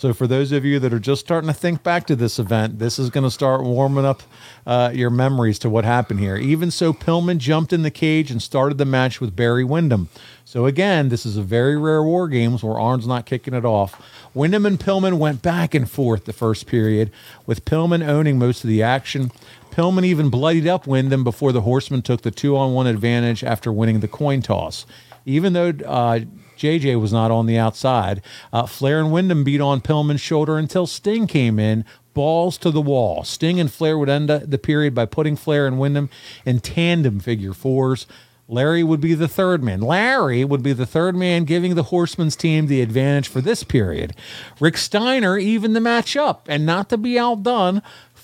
So, for those of you that are just starting to think back to this event, this is going to start warming up uh, your memories to what happened here. Even so, Pillman jumped in the cage and started the match with Barry Windham. So, again, this is a very rare War Games where Arn's not kicking it off. Windham and Pillman went back and forth the first period, with Pillman owning most of the action. Pillman even bloodied up Windham before the Horsemen took the two on one advantage after winning the coin toss. Even though uh, JJ was not on the outside, uh, Flair and Windham beat on Pillman's shoulder until Sting came in, balls to the wall. Sting and Flair would end the period by putting Flair and Windham in tandem figure fours. Larry would be the third man. Larry would be the third man, giving the Horsemen's team the advantage for this period. Rick Steiner evened the match up, and not to be outdone,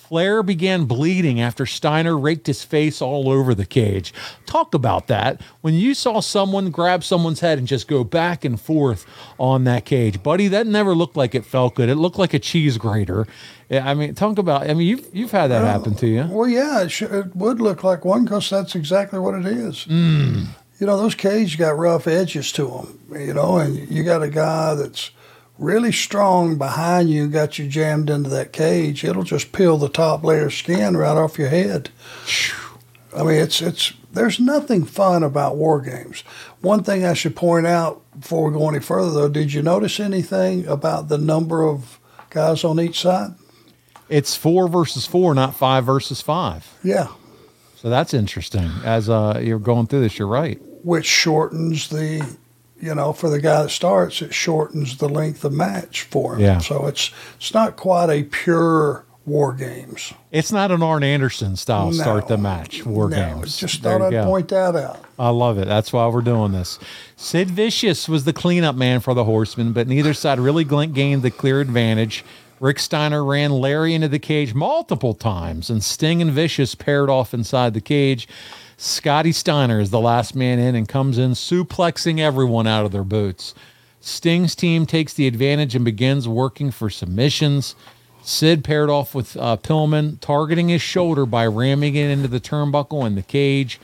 Flair began bleeding after Steiner raked his face all over the cage. Talk about that. When you saw someone grab someone's head and just go back and forth on that cage, buddy, that never looked like it felt good. It looked like a cheese grater. I mean, talk about. I mean, you've you've had that happen to you. Well, yeah, it, sh- it would look like one because that's exactly what it is. Mm. You know, those cages got rough edges to them. You know, and you got a guy that's really strong behind you, got you jammed into that cage. It'll just peel the top layer of skin right off your head. I mean, it's it's there's nothing fun about war games. One thing I should point out before we go any further, though, did you notice anything about the number of guys on each side? It's four versus four, not five versus five. Yeah, So that's interesting. As uh, you're going through this, you're right. which shortens the, you know, for the guy that starts, it shortens the length of match for him. Yeah. So it's it's not quite a pure war games. It's not an Arn Anderson style No. start the match war No, games. Just thought I'd go. point that out. I love it. That's why we're doing this. Sid Vicious was the cleanup man for the Horsemen, but neither side really gained the clear advantage. Rick Steiner ran Larry into the cage multiple times, and Sting and Vicious paired off inside the cage. Scotty Steiner is the last man in and comes in suplexing everyone out of their boots. Sting's team takes the advantage and begins working for submissions. Sid paired off with uh, Pillman, targeting his shoulder by ramming it into the turnbuckle and the cage.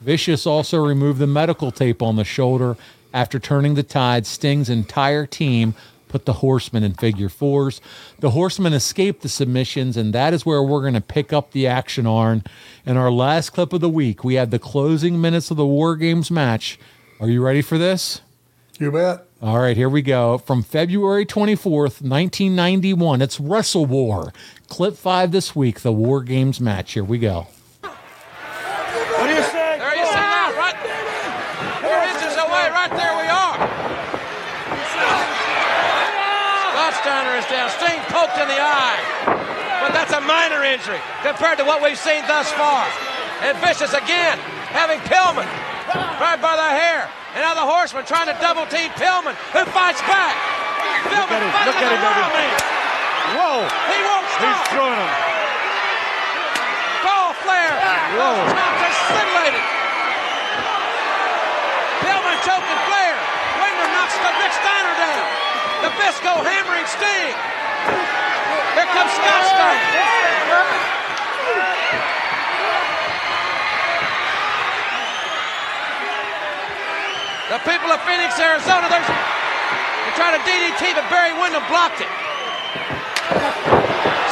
Vicious also removed the medical tape on the shoulder. After turning the tide, Sting's entire team put the Horsemen in figure fours. The Horsemen escaped the submissions, and that is where we're going to pick up the action, Arn. In our last clip of the week, we had the closing minutes of the War Games match. Are you ready for this? You bet. All right, here we go. From February 24th, 1991, it's Wrestle War. Clip five this week, the War Games match. Here we go. What do you say? There you see now, right? Four inches away, right there we are. Scott Steiner is down. Sting poked in the eye. But that's a minor injury compared to what we've seen thus far. And Vicious again having Pillman right by the hair. And now the horseman trying to double team Pillman, who fights back. Pillman him, fights look at him, wild man. Whoa! He won't stop. He's throwing him. Ball flare. Whoa. Top just scintillated. Pillman choking Flair. Windham knocks the Rick Steiner down. The Bisco hammering Sting. Here comes Scott Steiner. The people of Phoenix, Arizona, they're, they're trying to DDT, but Barry Windham blocked it.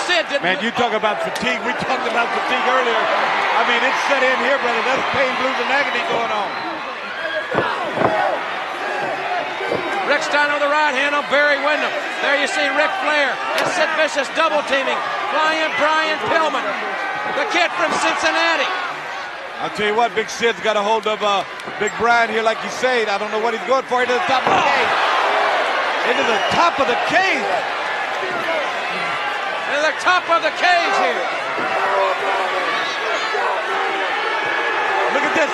Sid didn't. Man, you talk about fatigue. We talked about fatigue earlier. I mean, it's set in here, brother. That's pain, blues, and agony going on. Rick Steiner with the right hand on Barry Windham. There you see Ric Flair and Sid Vicious double teaming. Flying Brian Pillman, the kid from Cincinnati. I'll tell you what, Big Sid's got a hold of uh, Big Brian here, like you said. I don't know what he's going for. Into the top of the cage. Into the top of the cage. Into the top of the cage here. Look at this.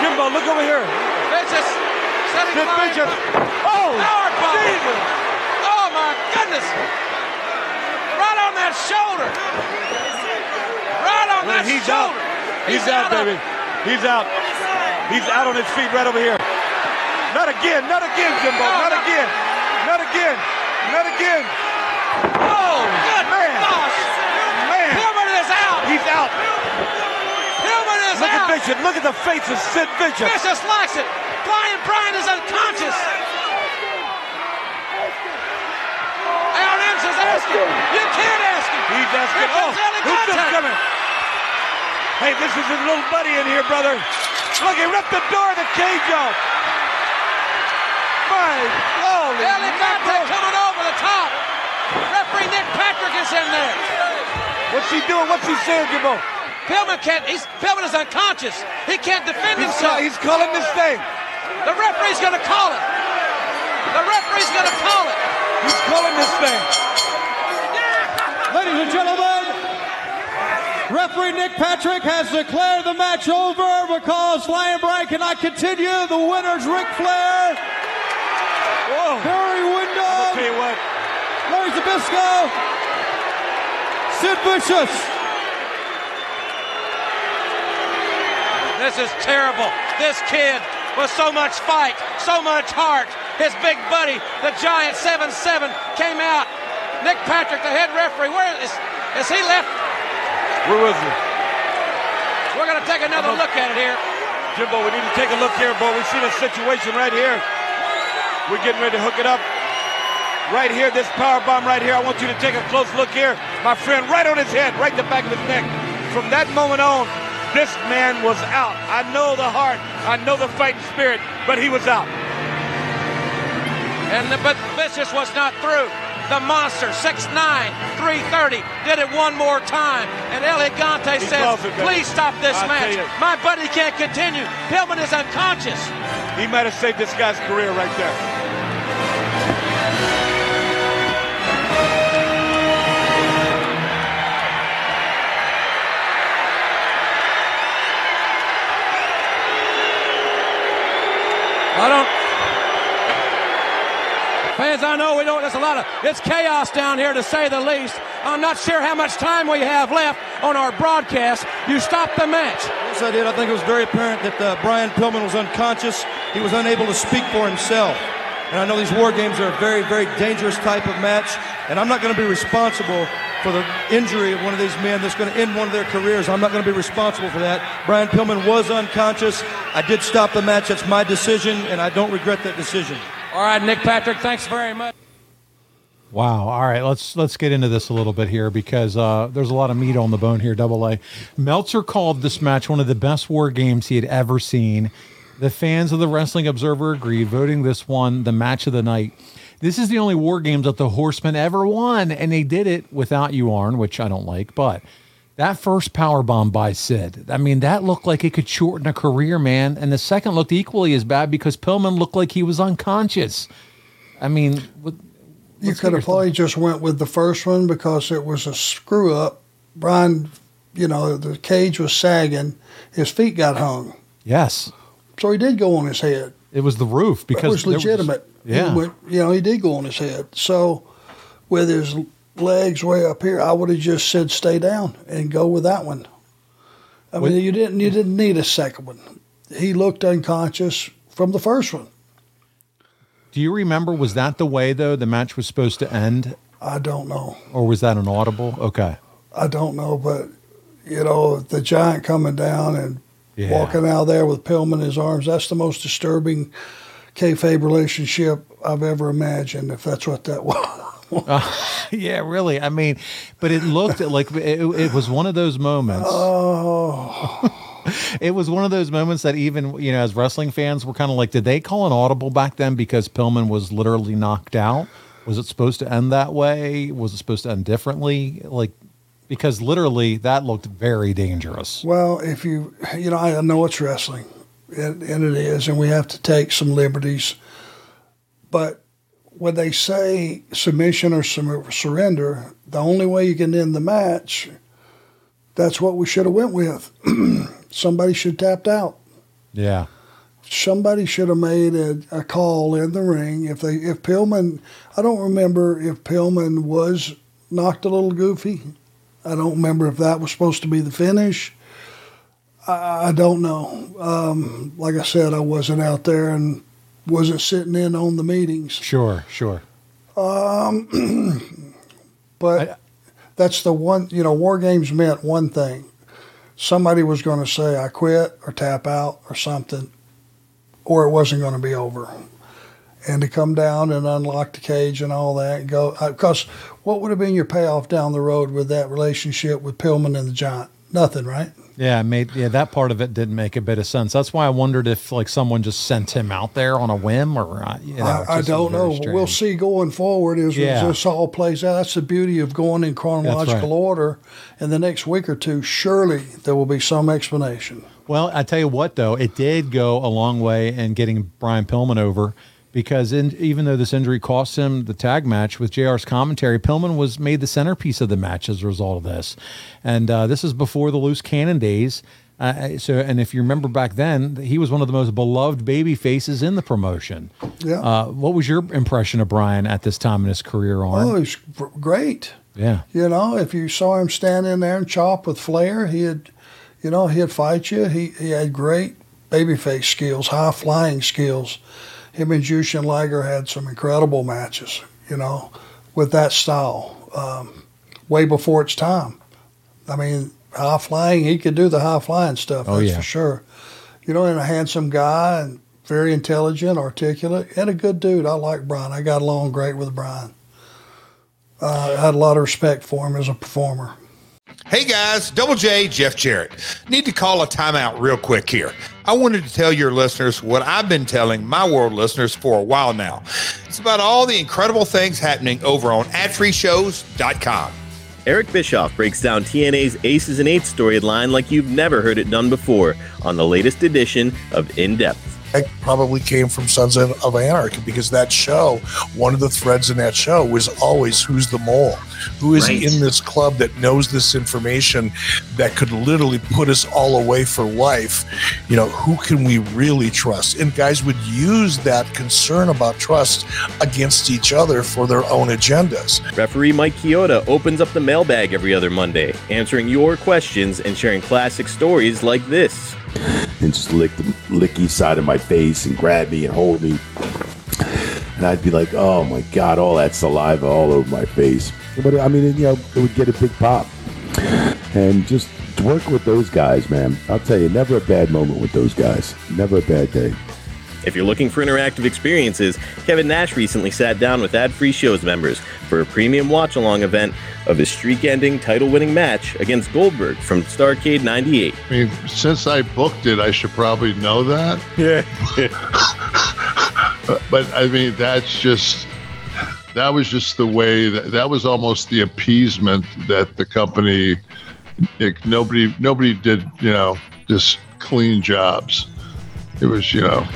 Jimbo, look over here. Vicious Sid Oh, Power. Jesus. Oh my goodness. Right on that shoulder. Right on Man, that he's shoulder. out. He's, out, baby. He's out. He's out on his feet right over here. Not again. Not again, Jimbo. Not again. Not again. Not again. Oh, good Man. gosh. Man. Pillman is out. He's out. Pillman is Look out. at Vicious. Look at the face of Sid Vicious. Vicious likes it. Brian Bryan is unconscious. Aaron Anderson is asking. You can't ask him. He's asking. Oh, who's this coming? Hey, this is his little buddy in here, brother. Look, he ripped the door of the cage off. My holy El Gigante coming over the top. Referee Nick Patrick is in there. What's he doing? What's he saying, Jimbo? Pillman can't. He's Pillman is unconscious. He can't defend He's, himself. call- he's calling this thing. The referee's going to call it. The referee's going to call it. He's calling this thing. Ladies and gentlemen, referee Nick Patrick has declared the match over because Flying Brian cannot continue. The winner's Ric Flair. Whoa. Barry Windham. I'll tell you what. Larry Zbyszko. Sid Vicious. This is terrible. This kid with so much fight, so much heart. His big buddy, the giant 7-7, came out. Nick Patrick, the head referee, where is, is he left? Where was he? We're going to take another uh-huh. look at it here. Jimbo, we need to take a look here, boy. We see the situation right here. We're getting ready to hook it up. Right here, this power bomb right here. I want you to take a close look here. My friend, right on his head, right in the back of his neck. From that moment on, this man was out. I know the heart, I know the fighting spirit, but he was out. And the, but Vicious was not through. The monster, 6'9", 330, did it one more time. And El Gigante He says, it, please stop this I match. My buddy can't continue. Pillman is unconscious. He might have saved this guy's career right there. I don't. Fans, I know we don't. There's a lot of. It's chaos down here, to say the least. I'm not sure how much time we have left on our broadcast. You stopped the match. Yes, I did. I think it was very apparent that uh, Brian Pillman was unconscious. He was unable to speak for himself. And I know these war games are a very, very dangerous type of match. And I'm not going to be responsible for the injury of one of these men that's going to end one of their careers. I'm not going to be responsible for that. Brian Pillman was unconscious. I did stop the match. That's my decision, and I don't regret that decision. All right, Nick Patrick, thanks very much. Wow. All right, let's let's get into this a little bit here because uh, there's a lot of meat on the bone here. Double A. Meltzer called this match one of the best war games he had ever seen. The fans of the Wrestling Observer agreed, voting this one the match of the night. This is the only war games that the Horsemen ever won, and they did it without you, Arn, which I don't like. But that first power bomb by Sid, I mean, that looked like it could shorten a career, man. And the second looked equally as bad because Pillman looked like he was unconscious. I mean, what, You could have probably just went with the first one because it was a screw up. Brian, you know, the cage was sagging. His feet got hung. Yes. So he did go on his head. It was the roof because it was there was- legitimate. Yeah. Went- you know, he did go on his head. So with his legs way up here, I would have just said stay down and go with that one. I mean, you didn't you didn't need a second one. He looked unconscious from the first one. Do you remember? Was that the way though the match was supposed to end, I don't know. or was that an audible? Okay. I don't know, but you know, the giant coming down and Yeah. walking out there with Pillman in his arms, that's the most disturbing kayfabe relationship I've ever imagined, if that's what that was. Uh, yeah, really. I mean, but it looked like it, it was one of those moments. Oh, it was one of those moments that even you know, as wrestling fans, were kind of like, did they call an audible back then because Pillman was literally knocked out? Was it supposed to end that way? Was it supposed to end differently? Like, because literally that looked very dangerous. well, if you, you know, I know it's wrestling, and, and it is, and we have to take some liberties. But when they say submission or sur- surrender, the only way you can end the match, that's what we should have went with. Somebody should have tapped out. Yeah. somebody should have made a, a call in the ring. If they if Pillman, I don't remember if Pillman was knocked a little goofy. I don't remember if that was supposed to be the finish. I, I don't know. Um, like I said, I wasn't out there and wasn't sitting in on the meetings. Sure, sure. Um, but that's the one, you know, war games meant one thing. Somebody was going to say, I quit or tap out or something, or it wasn't going to be over. And to come down and unlock the cage and all that, and go, because what would have been your payoff down the road with that relationship with Pillman and the Giant? nothing, right? Yeah, made yeah that part of it didn't make a bit of sense. That's why I wondered if like someone just sent him out there on a whim or uh, you know. I, I don't know. but We'll see going forward as, Yeah. this all plays out. That's the beauty of going in chronological right. order. In the next week or two, surely there will be some explanation. Well, I tell you what, though, it did go a long way in getting Brian Pillman over because in, even though this injury cost him the tag match with JR's commentary, Pillman was made the centerpiece of the match as a result of this. And uh, this is before the loose cannon days. Uh, so, and if you remember back then, he was one of the most beloved baby faces in the promotion. Yeah. Uh, what was your impression of Brian at this time in his career, Arn? Oh, he's great. yeah. You know, if you saw him stand in there and chop with Flair, he'd, you know, he'd fight you. He he had great babyface skills, high flying skills. Him and Jushin Liger had some incredible matches. You know, with that style, um, way before its time. I mean, high flying, he could do the high flying stuff. Oh, that's yeah. for sure. You know, and a handsome guy and very intelligent, articulate, and a good dude. I like Brian. I got along great with Brian. Uh, I had a lot of respect for him as a performer. Hey guys, Double J, Jeff Jarrett. Need to call a timeout real quick here. I wanted to tell your listeners what I've been telling my world listeners for a while now. It's about all the incredible things happening over on adfreeshows.com. Eric Bischoff breaks down TNA's Aces and Eights storyline like you've never heard it done before on the latest edition of In Depth. That probably came from Sons of of Anarchy because that show, one of the threads in that show was always who's the mole? Who is Right. in this club that knows this information that could literally put us all away for life? You know, who can we really trust? And guys would use that concern about trust against each other for their own agendas. Referee Mike Chioda opens up the mailbag every other Monday, answering your questions and sharing classic stories like this. And just lick the lick each side of my face and grab me and hold me. And I'd be like, oh my God, all that saliva all over my face. But I mean, you know, it would get a big pop. And just work with those guys, man, I'll tell you, never a bad moment with those guys. Never a bad day. If you're looking for interactive experiences, Kevin Nash recently sat down with Ad Free Shows members for a premium watch along event of his streak ending title winning match against Goldberg from Starcade 98. I mean, since I booked it, I should probably know that. Yeah. but I mean, that's just that was just the way that that was almost the appeasement that the company. Like nobody, nobody did, you know, just clean jobs. It was, you know.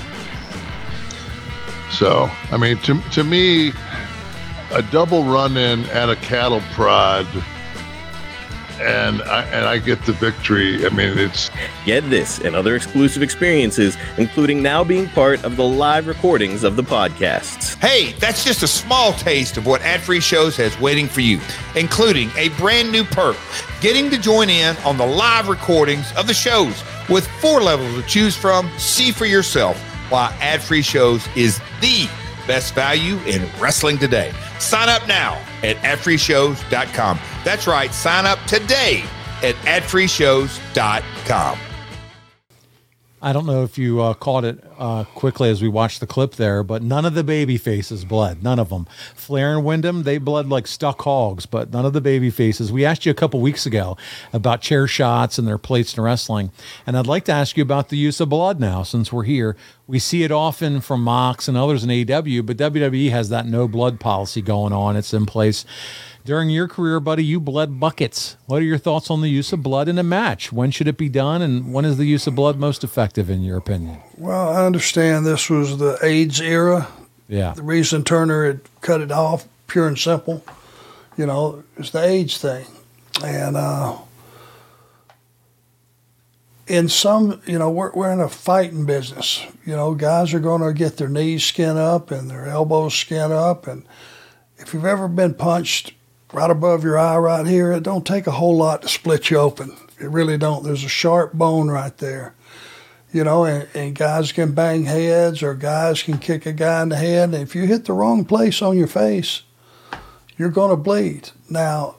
So I mean, to to me, a double run in at a cattle prod, and I and I get the victory. I mean, it's Get this and other exclusive experiences, including now being part of the live recordings of the podcasts. Hey, that's just a small taste of what Ad Free Shows has waiting for you, including a brand new perk getting to join in on the live recordings of the shows with four levels to choose from. See for yourself why Ad Free Shows is the best value in wrestling today. Sign up now at adfreeshows.com. That's right, sign up today at adfreeshows.com. I don't know if you uh, caught it uh, quickly as we watched the clip there, but none of the baby faces bled. None of them. Flair and Windham, they bled like stuck hogs, but none of the baby faces. We asked you a couple weeks ago about chair shots and their plates in wrestling, and I'd like to ask you about the use of blood now since we're here. We see it often from Mox and others in AEW, but WWE has that no blood policy going on. It's in place. During your career, buddy, you bled buckets. What are your thoughts on the use of blood in a match? When should it be done, and when is the use of blood most effective, in your opinion? Well, I understand this was the AIDS era. Yeah. The reason Turner had cut it off, pure and simple, you know, it's the AIDS thing. And uh, in some, you know, we're, we're in a fighting business. You know, guys are going to get their knees skin up and their elbows skin up. And if you've ever been punched right above your eye right here, it don't take a whole lot to split you open. It really don't. There's a sharp bone right there you know, and, and guys can bang heads or guys can kick a guy in the head. And if you hit the wrong place on your face, you're going to bleed. Now,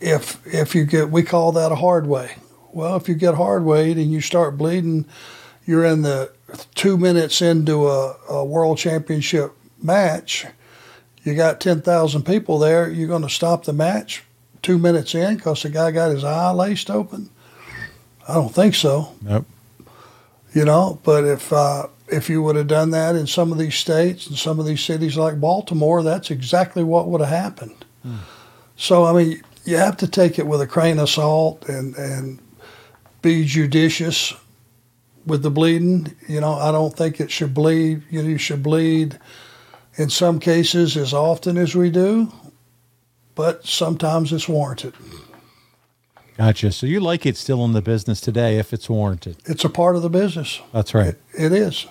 if if you get, we call that a hard way. Well, if you get hard weight and you start bleeding, you're in the two minutes into a, a world championship match. You got 10,000 people there. You're going to stop the match two minutes in because the guy got his eye laced open. I don't think so. Nope. You know, but if uh, if you would have done that in some of these states and some of these cities like Baltimore, that's exactly what would have happened. So I mean, you have to take it with a grain of salt and and be judicious with the bleeding. You know, I don't think it should bleed. You know, you should bleed in some cases as often as we do, but sometimes it's warranted. Gotcha. So you like it still in the business today if it's warranted. It's a part of the business. That's right. It is.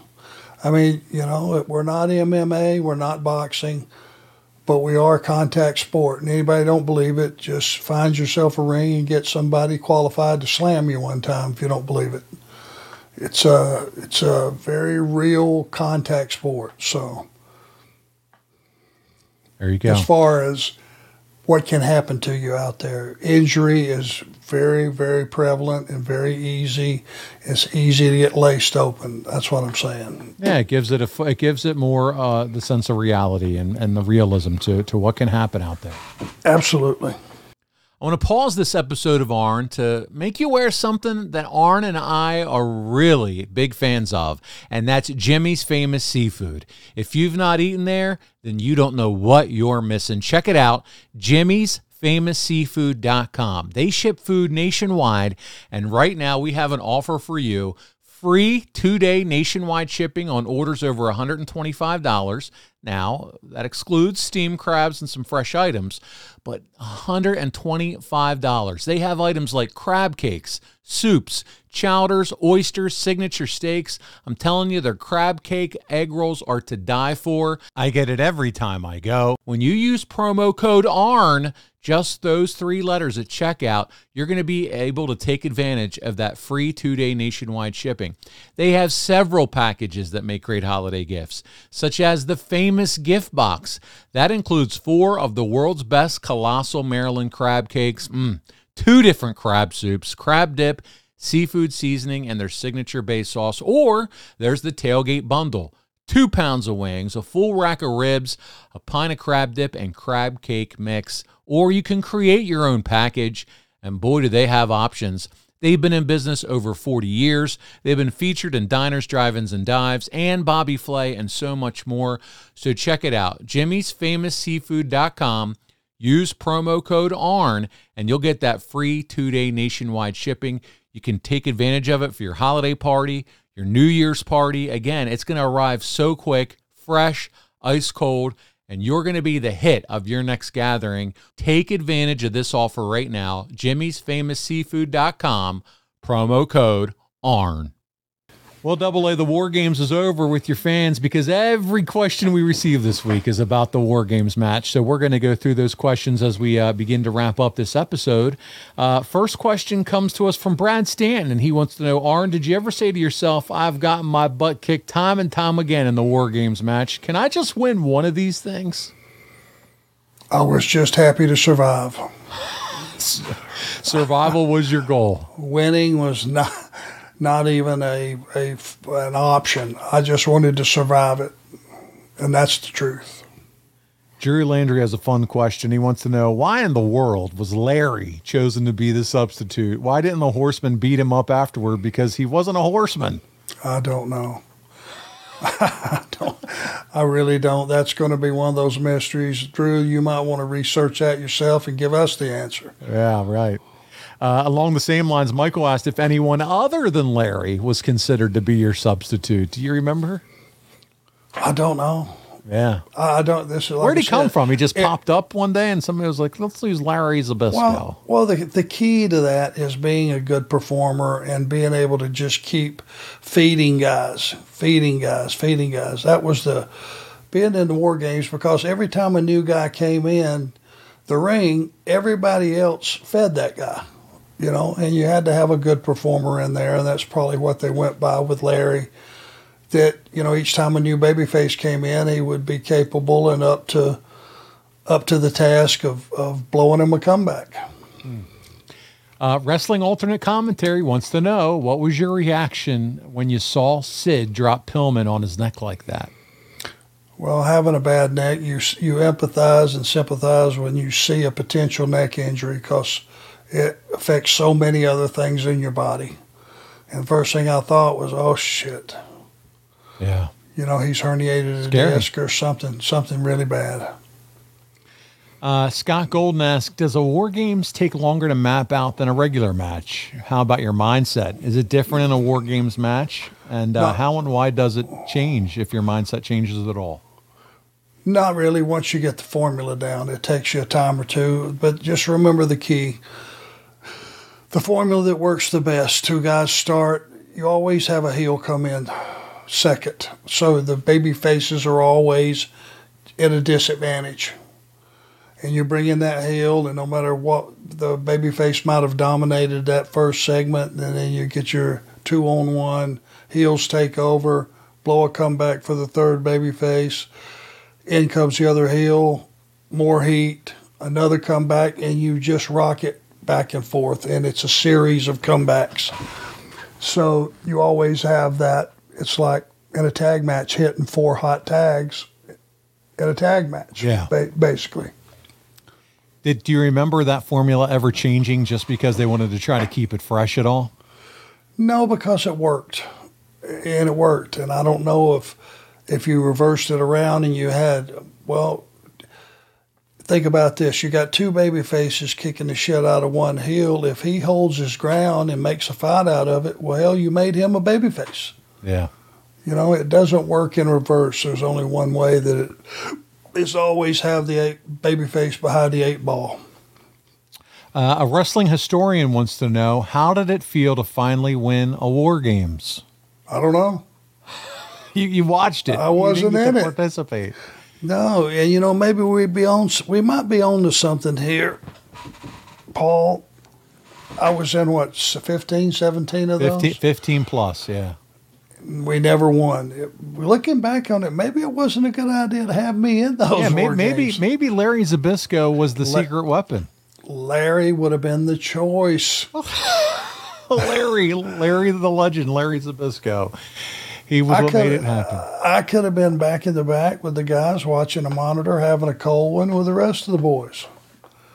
I mean, you know, we're not MMA, we're not boxing, but we are contact sport. And anybody don't believe it, just find yourself a ring and get somebody qualified to slam you one time if you don't believe it. It's a it's a very real contact sport. So There you go. as far as what can happen to you out there, injury is very very prevalent and very easy. It's easy to get laced open. That's what I'm saying. Yeah, it gives it a it gives it more uh, the sense of reality and, and the realism to to what can happen out there. Absolutely. I want to pause this episode of Arn to make you aware of something that Arn and I are really big fans of, and that's Jimmy's Famous Seafood. If you've not eaten there, then you don't know what you're missing. Check it out, Jimmy's famousseafood.com. They ship food nationwide, and right now we have an offer for you free two day nationwide shipping on orders over $125. Now, that excludes steamed crabs and some fresh items, but $125. They have items like crab cakes, soups, chowders, oysters, signature steaks. I'm telling you, their crab cake egg rolls are to die for. I get it every time I go. When you use promo code ARN, just those three letters at checkout, you're going to be able to take advantage of that free two day nationwide shipping. They have several packages that make great holiday gifts, such as the famous gift box. That includes four of the world's best colossal Maryland crab cakes, mm, two different crab soups, crab dip, seafood seasoning, and their signature base sauce. Or there's the tailgate bundle two pounds of wings, a full rack of ribs, a pint of crab dip, and crab cake mix. Or you can create your own package, and boy, do they have options. They've been in business over 40 years. They've been featured in diners, drive ins, and dives, and Bobby Flay, and so much more. So check it out Jimmy's Famous Seafood.com. Use promo code ARN, and you'll get that free two day nationwide shipping. You can take advantage of it for your holiday party, your New Year's party. Again, it's going to arrive so quick, fresh, ice cold, and you're going to be the hit of your next gathering. Take advantage of this offer right now. Jimmy's Famous Seafood.com, promo code ARN. Well, Double A, the War Games is over with your fans because every question we receive this week is about the War Games match. So we're going to go through those questions as we uh, begin to wrap up this episode. Uh, first question comes to us from Brad Stanton, and he wants to know, Arn, did you ever say to yourself, I've gotten my butt kicked time and time again in the War Games match. Can I just win one of these things? I was just happy to survive. Survival was your goal. Winning was not not even a, a an option. I just wanted to survive it, and that's the truth. Jerry Landry has a fun question. He wants to know why in the world was Larry chosen to be the substitute? Why didn't the horseman beat him up afterward because he wasn't a horseman? I don't know. I don't. I really don't. That's going to be one of those mysteries. Drew, you might want to research that yourself and give us the answer. Yeah, right. Uh, along the same lines, Michael asked if anyone other than Larry was considered to be your substitute. Do you remember? I don't know. Yeah. I don't. This is like Where'd he come said, from? He just it- popped up one day and somebody was like, let's use Larry best Well, well, the the key to that is being a good performer and being able to just keep feeding guys, feeding guys, feeding guys. That was the being in the war games because every time a new guy came in the ring, everybody else fed that guy, you know, and you had to have a good performer in there, and that's probably what they went by with Larry. That you know, each time a new babyface came in, he would be capable and up to up to the task of, of blowing him a comeback. Uh, Wrestling alternate commentary wants to know what was your reaction when you saw Sid drop Pillman on his neck like that? Well, having a bad neck, you you empathize and sympathize when you see a potential neck injury because it affects so many other things in your body. And the first thing I thought was, oh shit. Yeah. You know, he's herniated his Scary. disc or something, something really bad. Uh, Scott Golden asks, does a War Games take longer to map out than a regular match? How about your mindset? Is it different in a War Games match? And uh, No. how and why does it change if your mindset changes at all? Not really. Once you get the formula down, it takes you a time or two. But just remember the key the formula that works the best. Two guys start, you always have a heel come in second. So the baby faces are always at a disadvantage. And you bring in that heel, and no matter what the baby face might have dominated that first segment, and then you get your two on one, heels take over, blow a comeback for the third baby face in comes the other heel, more heat, another comeback, and you just rock it back and forth. And it's a series of comebacks. So you always have that. It's like in a tag match, hitting four hot tags in a tag match, Yeah. ba- basically. Did, do you remember that formula ever changing just because they wanted to try to keep it fresh at all? No, because it worked, and it worked. And I don't know if if you reversed it around and you had well. Think about this: you got two baby faces kicking the shit out of one heel. If he holds his ground and makes a fight out of it, well, you made him a baby face. Yeah. You know, it doesn't work in reverse. There's only one way that it is always have the eight, baby face behind the eight ball. Uh, a wrestling historian wants to know how did it feel to finally win a War Games? I don't know. You, you watched it. I wasn't in to it. Participate. No, and you know maybe we be on. We might be on to something here, Paul. I was in what 15, 17 of 15, those. 15 plus, yeah. We never won. It- looking back on it, maybe it wasn't a good idea to have me in those. yeah, maybe games. maybe Larry Zbyszko was the Le- secret weapon. Larry would have been the choice. Larry, Larry the legend, Larry Zbyszko. He was I what made it happen. I could have been back in the back with the guys watching a monitor, having a cold one with the rest of the boys.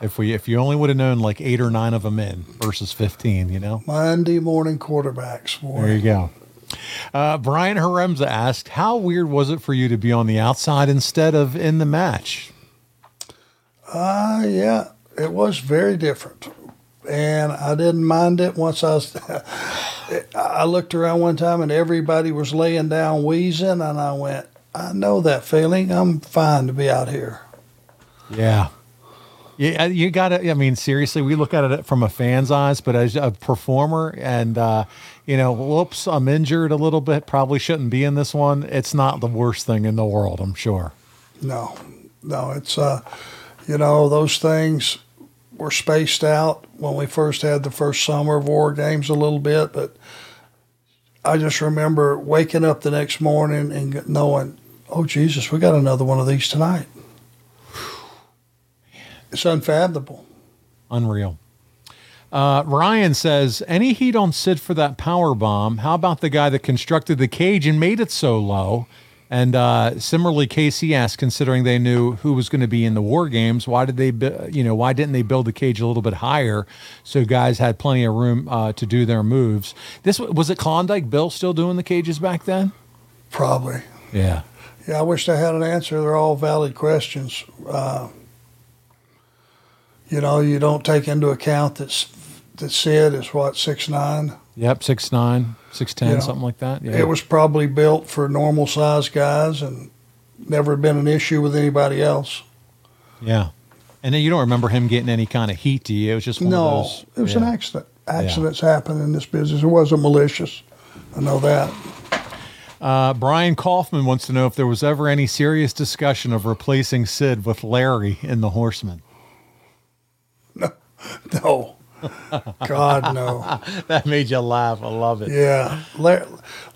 If we if you only would have known like eight or nine of them in versus fifteen, you know. Monday morning quarterbacks. Boy. There you go. Uh, Brian Haremza asked, "How weird was it for you to be on the outside instead of in the match?" Uh, yeah, it was very different. And I didn't mind it once I was. I looked around one time and everybody was laying down wheezing, and I went, I know that feeling. I'm fine to be out here. Yeah. Yeah, you got to. I mean, seriously, we look at it from a fan's eyes, but as a performer, and uh, you know, whoops, I'm injured a little bit. Probably shouldn't be in this one. It's not the worst thing in the world, I'm sure. No, no, it's, uh, you know, those things were spaced out when we first had the first summer of war games a little bit, but I just remember waking up the next morning and knowing, oh, Jesus, we got another one of these tonight. It's unfathomable. Unreal. Uh, Ryan says, any heat on Sid for that power bomb? How about the guy that constructed the cage and made it so low? And uh, similarly, Casey asked, considering they knew who was going to be in the war games, why did they, you know, why didn't they build the cage a little bit higher so guys had plenty of room uh, to do their moves? This was it. Klondike Bill still doing the cages back then? Probably. Yeah. Yeah, I wish I had an answer. They're all valid questions. Uh, you know, you don't take into account that that Sid is what six nine. Yep, six nine, six ten, You know, something like that. Yeah. It was probably built for normal size guys and never been an issue with anybody else. Yeah. And then you don't remember him getting any kind of heat, do you? It was just one no, of those. it was yeah. an accident. Accidents happen in this business. It wasn't malicious. I know that. Uh, Brian Kaufman wants to know if there was ever any serious discussion of replacing Sid with Larry in The Horseman. No, no. God no. that made you laugh. I love it. Yeah, Larry,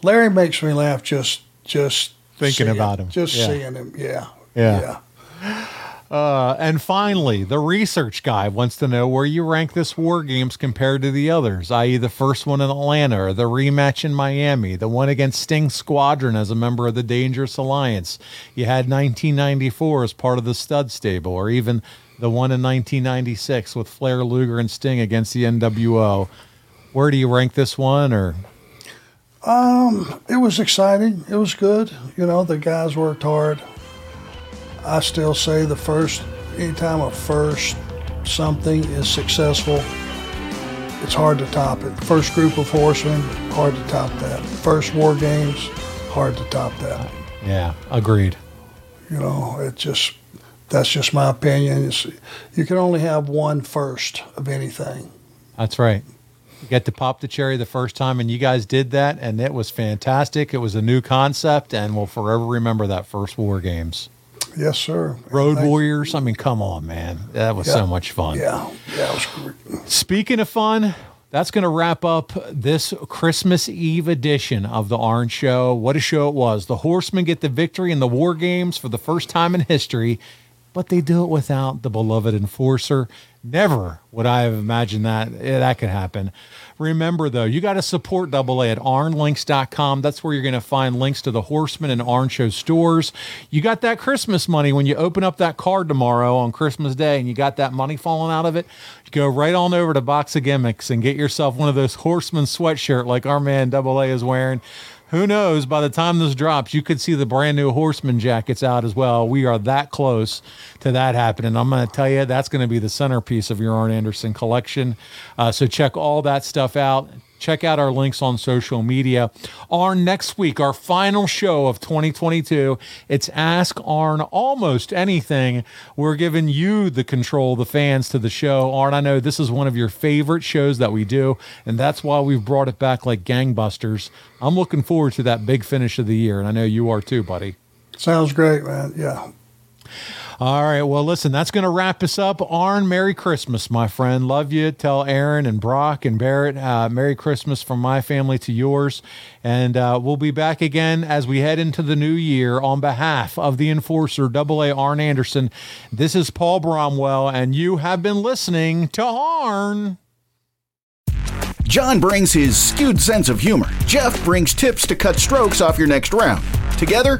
Larry makes me laugh just just Thinking about him. just Yeah. seeing him. Yeah, Yeah. Uh, and finally, the research guy wants to know where you rank this War Games compared to the others, i.e., the first one in Atlanta, or the rematch in Miami, the one against Sting Squadron as a member of the Dangerous Alliance. You had 1994 as part of the Stud Stable, or even the one in 1996 with Flair, Luger, and Sting against the NWO. Where do you rank this one, or Um, it was exciting. It was good. You know, the guys worked hard. I still say the first, anytime a first something is successful, it's hard to top it. First group of horsemen, hard to top that. First war games, hard to top that. Yeah, agreed. You know, it just that's just my opinion. It's, you can only have one first of anything. That's right. You get to pop the cherry the first time, and you guys did that, and it was fantastic. It was a new concept, and we'll forever remember that first War Games. Yes, sir. Road Warriors. I mean, come on, man. That was Yeah. so much fun. Yeah, yeah, it was great. Speaking of fun, that's going to wrap up this Christmas Eve edition of the Orange Show. What a show it was. The Horsemen get the victory in the War Games for the first time in history, but they do it without the beloved enforcer. Never would I have imagined that eh, that could happen. Remember, though, you got to support Double A at arnlinks.com. That's where you're going to find links to the Horseman and Arn Show stores. You got that Christmas money when you open up that card tomorrow on Christmas Day and you got that money falling out of it. Go right on over to Box of Gimmicks and get yourself one of those Horseman sweatshirt like our man Double A is wearing. Who knows? By the time this drops, you could see the brand new Horseman jackets out as well. We are that close to that happening. I'm going to tell you, that's going to be the centerpiece of your Arn Anderson collection. Uh, so check all that stuff out. Check out our links on social media. Arn, next week, our final show of 2022. It's Ask Arn Almost Anything. We're giving you the control, the fans, to the show. Arn, I know this is one of your favorite shows that we do, and that's why we've brought it back like gangbusters. I'm looking forward to that big finish of the year, and I know you are too, buddy. Sounds great, man. Yeah. All right. Well, listen, that's going to wrap us up. Arn, Merry Christmas, my friend. Love you. Tell Aaron and Brock and Barrett, uh, Merry Christmas from my family to yours. And uh, we'll be back again as we head into the new year on behalf of the enforcer, Double A Arn Anderson. This is Paul Bromwell, and you have been listening to Arn. John brings his skewed sense of humor. Jeff brings tips to cut strokes off your next round. Together,